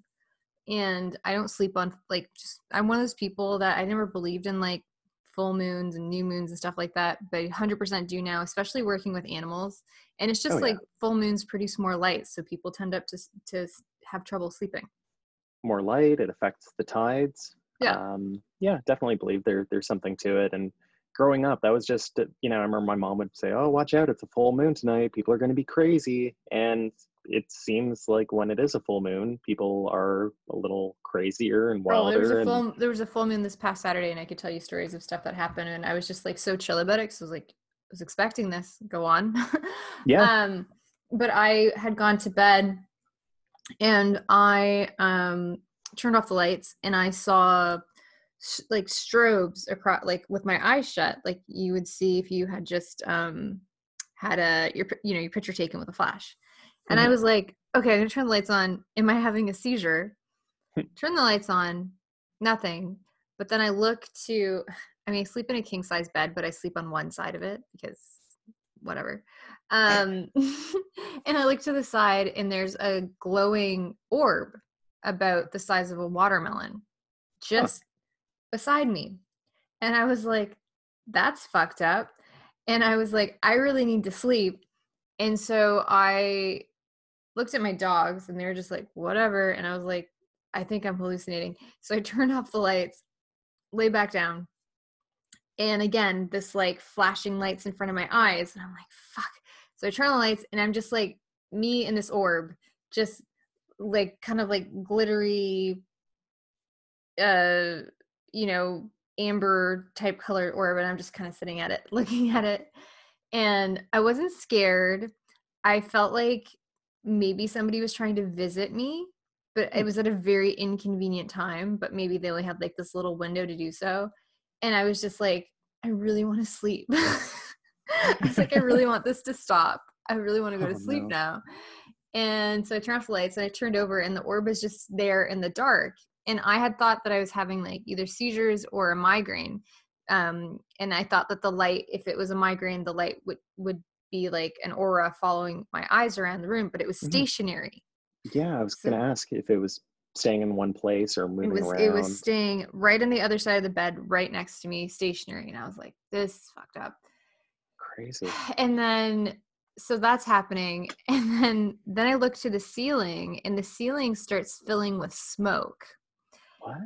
and I don't sleep on like just I'm one of those people that I never believed in like full moons and new moons and stuff like that, but 100% do now, especially working with animals. And it's just Oh, yeah. like full moons produce more light, so people tend up to to have trouble sleeping. More light it affects the tides Yeah. um yeah definitely believe there there's something to it and growing up that was just you know i remember my mom would say oh watch out it's a full moon tonight people are going to be crazy and it seems like when it is a full moon people are a little crazier and Oh, wilder there was a and full there was a full moon this past Saturday, and I could tell you stories of stuff that happened, and I was just like so chill about it because I was like I was expecting this. Go on. Yeah. Um, but I had gone to bed, and I um turned off the lights, and I saw like strobes across like with my eyes shut, like you would see if you had just um had a your you know your picture taken with a flash. And I Mhm. was like, okay, I'm gonna turn the lights on. Am I having a seizure? turn the lights on nothing. But then I look to, I mean, I sleep in a king size bed, but I sleep on one side of it because whatever. Um, and I look to the side and there's a glowing orb about the size of a watermelon just huh. beside me. And I was like, that's fucked up. And I was like, I really need to sleep. And so I looked at my dogs and they were just like, whatever. And I was like, I think I'm hallucinating. So I turned off the lights, lay back down. And again, this like flashing lights in front of my eyes. And I'm like, fuck. So I turn on the lights and I'm just like me in this orb, just like kind of like glittery, uh, you know, amber type colored orb. And I'm just kind of sitting at it, looking at it. And I wasn't scared. I felt like maybe somebody was trying to visit me but it hmm. was at a very inconvenient time but maybe they only had like this little window to do so and i was just like i really want to sleep. I was like i really want this to stop. I really want to go oh, to sleep no. now. And so i turned off the lights and i turned over and the orb was just there in the dark. And i had thought that i was having like either seizures or a migraine um, and i thought that the light if it was a migraine the light would would be like an aura following my eyes around the room but it was mm-hmm. stationary. Yeah, I was so, going to ask if it was staying in one place or moving it was, around. It was staying right on the other side of the bed, right next to me, stationary. And I was like, this is fucked up. Crazy. And then so that's happening. And then then I look to the ceiling and the ceiling starts filling with smoke. What?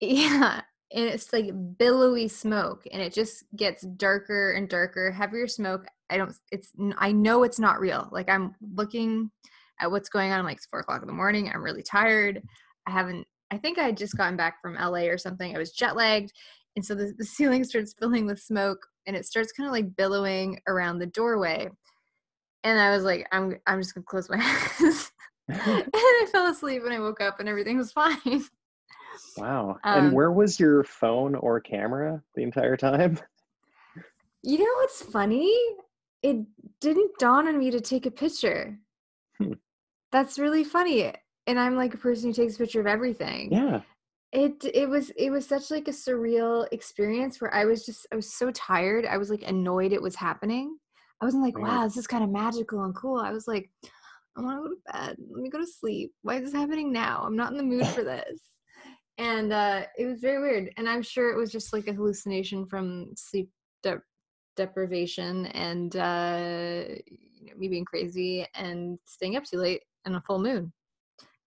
Yeah. And it's like billowy smoke and it just gets darker and darker, heavier smoke. I don't it's I know it's not real. Like I'm looking what's going on. I'm like, it's four o'clock in the morning. I'm really tired. I haven't, I think I had just gotten back from LA or something. I was jet lagged. And so the, the ceiling starts filling with smoke and it starts kind of like billowing around the doorway. And I was like, I'm, I'm just gonna close my eyes. and I fell asleep and I woke up and everything was fine. Wow. Um, and where was your phone or camera the entire time? You know what's funny? It didn't dawn on me to take a picture. Hmm. That's really funny. And I'm like a person who takes a picture of everything. Yeah. It it was it was such like a surreal experience where I was just I was so tired. I was like annoyed it was happening. I wasn't like, wow, this is kind of magical and cool. I was like, I want to go to bed. Let me go to sleep. Why is this happening now? I'm not in the mood for this. And uh, it was very weird. And I'm sure it was just like a hallucination from sleep de- deprivation and uh, you know, me being crazy and staying up too late on a full moon.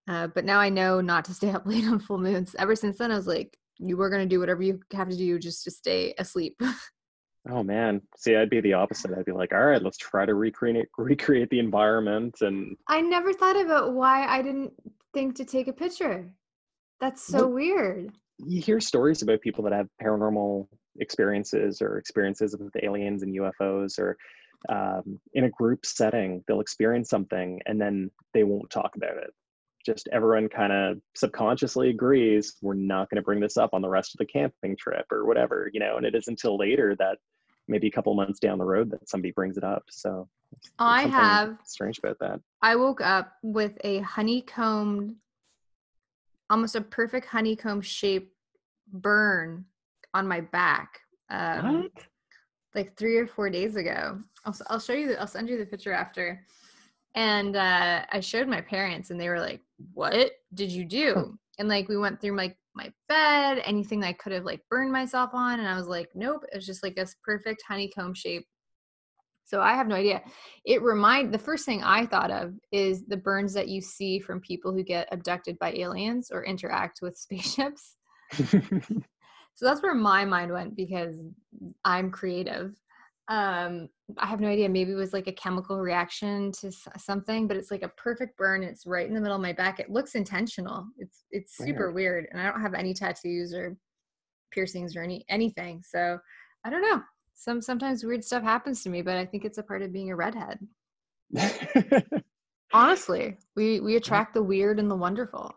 Uh, but now I know not to stay up late on full moons. Ever since then, I was like, you were going to do whatever you have to do just to stay asleep. oh man, see, I'd be the opposite. I'd be like, all right, let's try to recreate recreate the environment. And I never thought about why I didn't think to take a picture. That's so well, weird. You hear stories about people that have paranormal experiences or experiences with aliens and UFOs or um, in a group setting, they'll experience something and then they won't talk about it. Just everyone kind of subconsciously agrees we're not going to bring this up on the rest of the camping trip or whatever, you know. And it is until later that maybe a couple months down the road that somebody brings it up. So I have strange about that. I woke up with a honeycombed, almost a perfect honeycomb shaped burn on my back. Um, what? Like three or four days ago. I'll, I'll show you, the, I'll send you the picture after. And uh, I showed my parents and they were like, what did you do? And like, we went through like my bed, anything I could have like burned myself on. And I was like, nope, it was just like this perfect honeycomb shape. So I have no idea. It remind the first thing I thought of is the burns that you see from people who get abducted by aliens or interact with spaceships. so that's where my mind went because I'm creative um i have no idea maybe it was like a chemical reaction to something but it's like a perfect burn it's right in the middle of my back it looks intentional it's it's super weird, weird and i don't have any tattoos or piercings or any anything so i don't know some sometimes weird stuff happens to me but i think it's a part of being a redhead. Honestly we we attract the weird and the wonderful.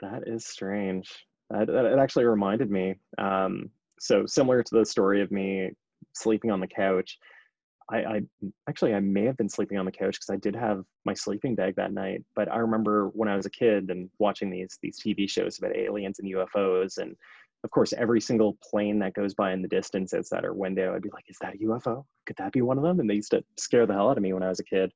That is strange. That, that it actually reminded me um so similar to the story of me sleeping on the couch. I, I actually I may have been sleeping on the couch because I did have my sleeping bag that night. But I remember when I was a kid and watching these these TV shows about aliens and UFOs, and of course every single plane that goes by in the distance outside our window, I'd be like, "Is that a UFO? Could that be one of them?" And they used to scare the hell out of me when I was a kid.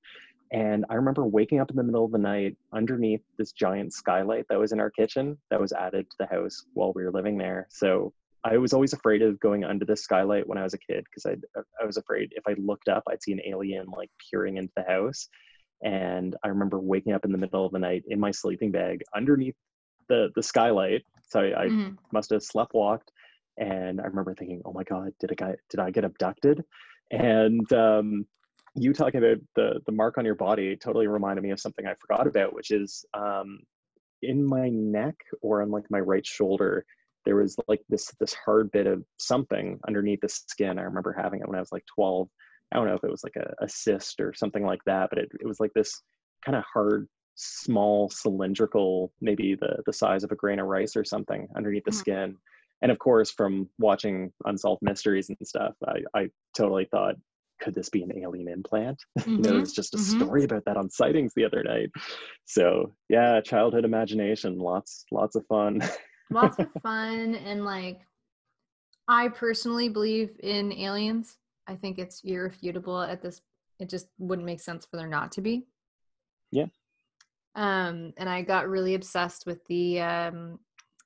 And I remember waking up in the middle of the night underneath this giant skylight that was in our kitchen that was added to the house while we were living there. So I was always afraid of going under the skylight when I was a kid because I I was afraid if I looked up I'd see an alien like peering into the house. And I remember waking up in the middle of the night in my sleeping bag underneath the the skylight. So I, I mm-hmm. must have sleptwalked, and I remember thinking, "Oh my God, did a guy did I get abducted?" And um, you talking about the the mark on your body totally reminded me of something I forgot about, which is um, in my neck or on like my right shoulder there was like this this hard bit of something underneath the skin. I remember having it when I was like 12. I don't know if it was like a, a cyst or something like that, but it, it was like this kind of hard, small, cylindrical, maybe the the size of a grain of rice or something underneath the mm-hmm. skin. And of course, from watching Unsolved Mysteries and stuff, I, I totally thought, could this be an alien implant? Mm-hmm. you know, it was just a mm-hmm. story about that on sightings the other night. So yeah, childhood imagination, lots, lots of fun. lots of fun and like I personally believe in aliens. I think it's irrefutable at this it just wouldn't make sense for there not to be. Yeah. Um and I got really obsessed with the um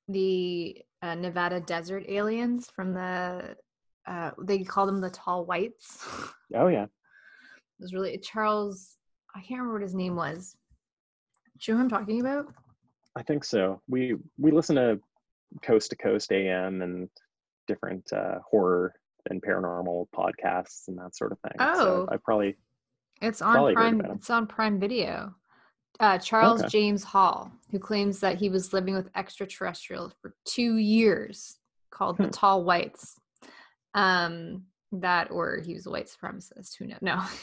the uh, Nevada desert aliens from the uh they call them the tall whites. Oh yeah. It was really Charles I can't remember what his name was. Do you know who I'm talking about? I think so. We we listen to coast to coast AM and different uh, horror and paranormal podcasts and that sort of thing. Oh, so I probably it's on probably Prime. It's on Prime Video. Uh, Charles okay. James Hall, who claims that he was living with extraterrestrials for two years, called the hmm. Tall Whites. Um, that or he was a white supremacist. Who knows? No.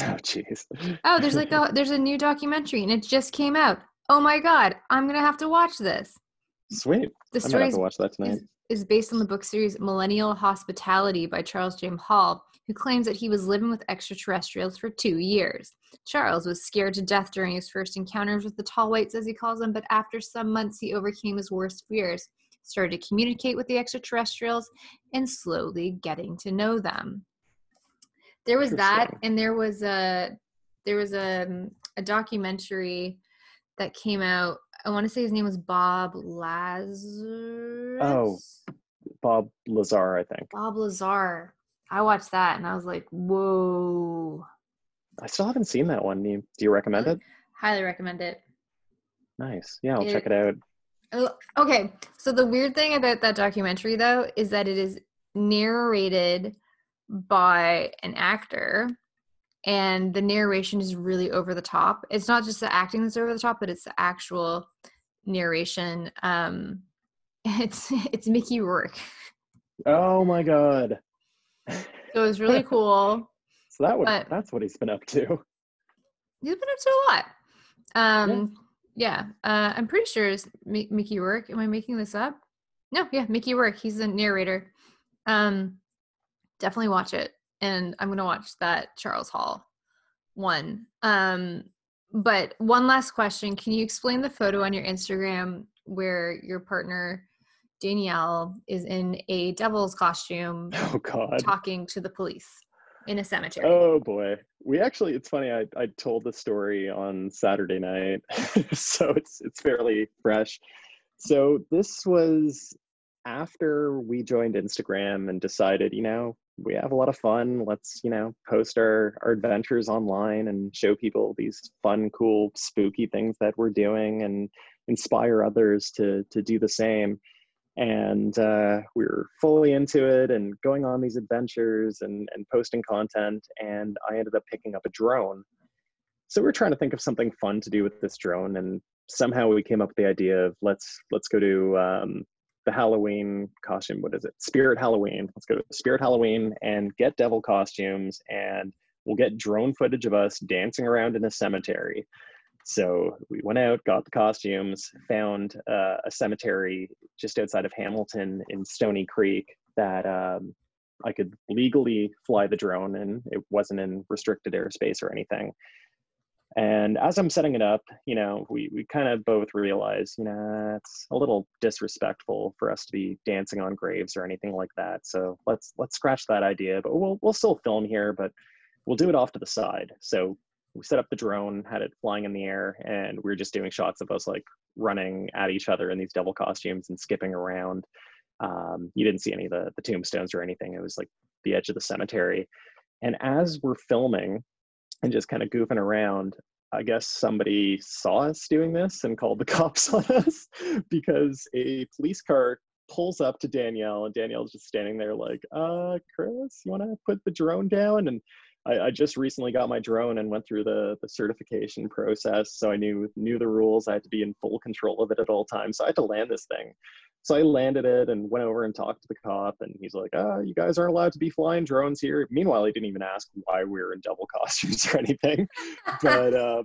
Oh, jeez. oh, there's like a there's a new documentary and it just came out. Oh my god, I'm gonna have to watch this. Sweet. The story is, watch that tonight. Is, is based on the book series Millennial Hospitality by Charles James Hall, who claims that he was living with extraterrestrials for two years. Charles was scared to death during his first encounters with the tall whites, as he calls them, but after some months, he overcame his worst fears, started to communicate with the extraterrestrials, and slowly getting to know them. There was that, and there was a there was a um, a documentary that came out I want to say his name was Bob Lazar. Oh, Bob Lazar, I think. Bob Lazar. I watched that and I was like, whoa. I still haven't seen that one. Do you, do you recommend it? Highly recommend it. Nice. Yeah, I'll it, check it out. Oh, okay. So the weird thing about that documentary though is that it is narrated by an actor and the narration is really over the top. It's not just the acting that's over the top, but it's the actual narration. Um, it's it's Mickey Rourke. Oh my god! So it was really cool. so that would that's what he's been up to. He's been up to a lot. Um, yeah, yeah uh, I'm pretty sure it's M- Mickey Rourke. Am I making this up? No, yeah, Mickey Rourke. He's the narrator. Um, definitely watch it and I'm gonna watch that Charles Hall one. Um, but one last question: Can you explain the photo on your Instagram where your partner Danielle is in a devil's costume? Oh God! Talking to the police in a cemetery. Oh boy, we actually. It's funny. I I told the story on Saturday night, so it's it's fairly fresh. So this was after we joined Instagram and decided, you know, we have a lot of fun. Let's, you know, post our, our adventures online and show people these fun, cool, spooky things that we're doing and inspire others to to do the same. And uh, we were fully into it and going on these adventures and, and posting content. And I ended up picking up a drone. So we are trying to think of something fun to do with this drone. And somehow we came up with the idea of let's let's go to um, the Halloween costume. What is it? Spirit Halloween. Let's go to Spirit Halloween and get devil costumes, and we'll get drone footage of us dancing around in a cemetery. So we went out, got the costumes, found uh, a cemetery just outside of Hamilton in Stoney Creek that um, I could legally fly the drone and it wasn't in restricted airspace or anything. And as I'm setting it up, you know, we, we kind of both realize, you know, it's a little disrespectful for us to be dancing on graves or anything like that. So let's let's scratch that idea. But we'll we'll still film here, but we'll do it off to the side. So we set up the drone, had it flying in the air, and we were just doing shots of us like running at each other in these devil costumes and skipping around. Um, you didn't see any of the, the tombstones or anything. It was like the edge of the cemetery. And as we're filming, and just kind of goofing around. I guess somebody saw us doing this and called the cops on us because a police car pulls up to Danielle and Danielle's just standing there like, uh, Kris, you want to put the drone down? And I, I, just recently got my drone and went through the, the certification process. So I knew, knew the rules. I had to be in full control of it at all times. So I had to land this thing. So I landed it and went over and talked to the cop, and he's like, "Ah, oh, you guys aren't allowed to be flying drones here." Meanwhile, he didn't even ask why we were in double costumes or anything. but uh,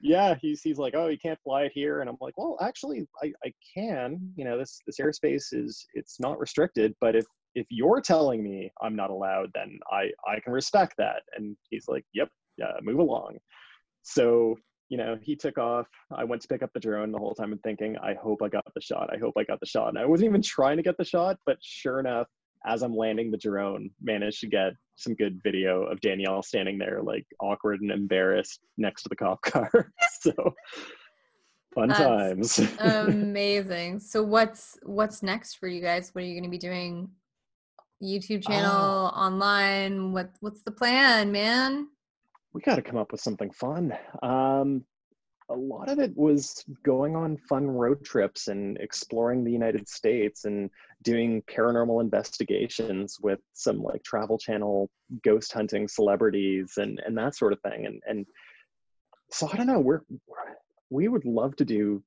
yeah, he's he's like, "Oh, you can't fly it here," and I'm like, "Well, actually, I, I can. You know, this this airspace is it's not restricted, but if if you're telling me I'm not allowed, then I I can respect that." And he's like, "Yep, yeah, move along." So you know, he took off. I went to pick up the drone the whole time and thinking, I hope I got the shot. I hope I got the shot. And I wasn't even trying to get the shot, but sure enough, as I'm landing the drone, managed to get some good video of Danielle standing there, like awkward and embarrassed next to the cop car. so fun That's times. amazing. So what's what's next for you guys? What are you going to be doing? YouTube channel, uh, online. What what's the plan, man? We got to come up with something fun. Um, a lot of it was going on fun road trips and exploring the United States and doing paranormal investigations with some like travel channel ghost hunting celebrities and and that sort of thing. And and so I don't know, we're we would love to do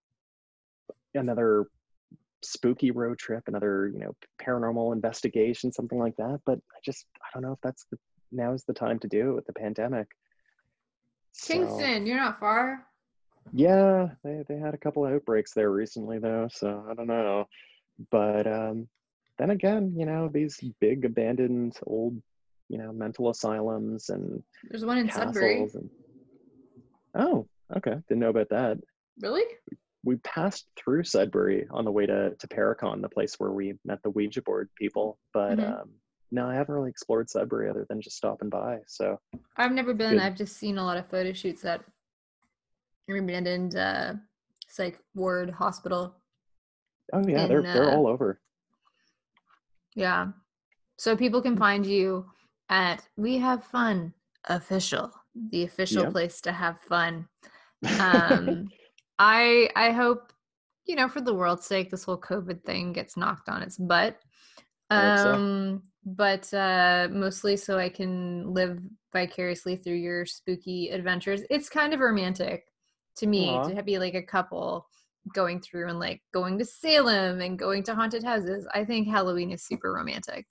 another spooky road trip, another, you know, paranormal investigation, something like that. But I just I don't know if that's the now is the time to do it with the pandemic. Kingston, so, you're not far. Yeah, they they had a couple of outbreaks there recently though, so I don't know. But um then again, you know, these big abandoned old, you know, mental asylums and there's one in Sudbury. And, oh, okay. Didn't know about that. Really? We passed through Sudbury on the way to, to Paracon, the place where we met the Ouija board people. But mm-hmm. um, no, I haven't really explored Sudbury other than just stopping by. So I've never been. Good. I've just seen a lot of photo shoots at abandoned uh, psych ward hospital. Oh yeah, in, they're they're uh, all over. Yeah, so people can find you at We Have Fun Official, the official yep. place to have fun. Um, I I hope you know for the world's sake this whole COVID thing gets knocked on its butt. Um, but uh, mostly so I can live vicariously through your spooky adventures. It's kind of romantic to me Aww. to be like a couple going through and like going to Salem and going to haunted houses. I think Halloween is super romantic.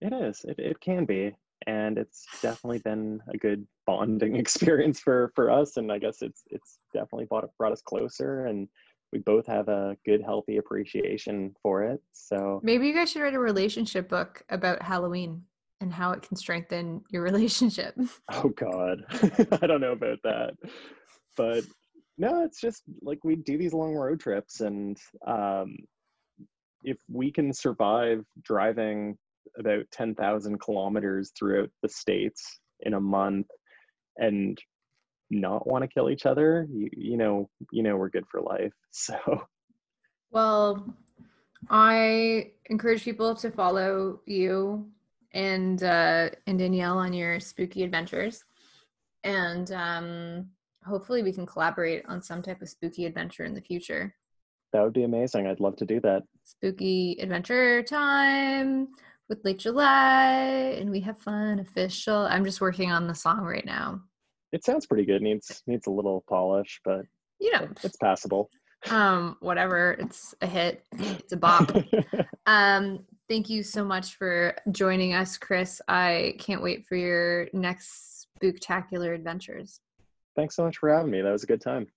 It is. It it can be, and it's definitely been a good bonding experience for for us. And I guess it's it's definitely brought brought us closer and we both have a good healthy appreciation for it so. Maybe you guys should write a relationship book about halloween and how it can strengthen your relationship. Oh god. I don't know about that. But no it's just like we do these long road trips and um, if we can survive driving about 10,000 kilometers throughout the states in a month and not want to kill each other, you, you know, you know, we're good for life. So, well, I encourage people to follow you and uh, and Danielle on your spooky adventures, and um, hopefully we can collaborate on some type of spooky adventure in the future. That would be amazing. I'd love to do that. Spooky adventure time with Late July, and we have fun. Official. I'm just working on the song right now it sounds pretty good. needs needs a little polish, but you know it's passable. Um, whatever. It's a hit. It's a bop. um, thank you so much for joining us, Kris. I can't wait for your next spooktacular adventures. Thanks so much for having me. That was a good time.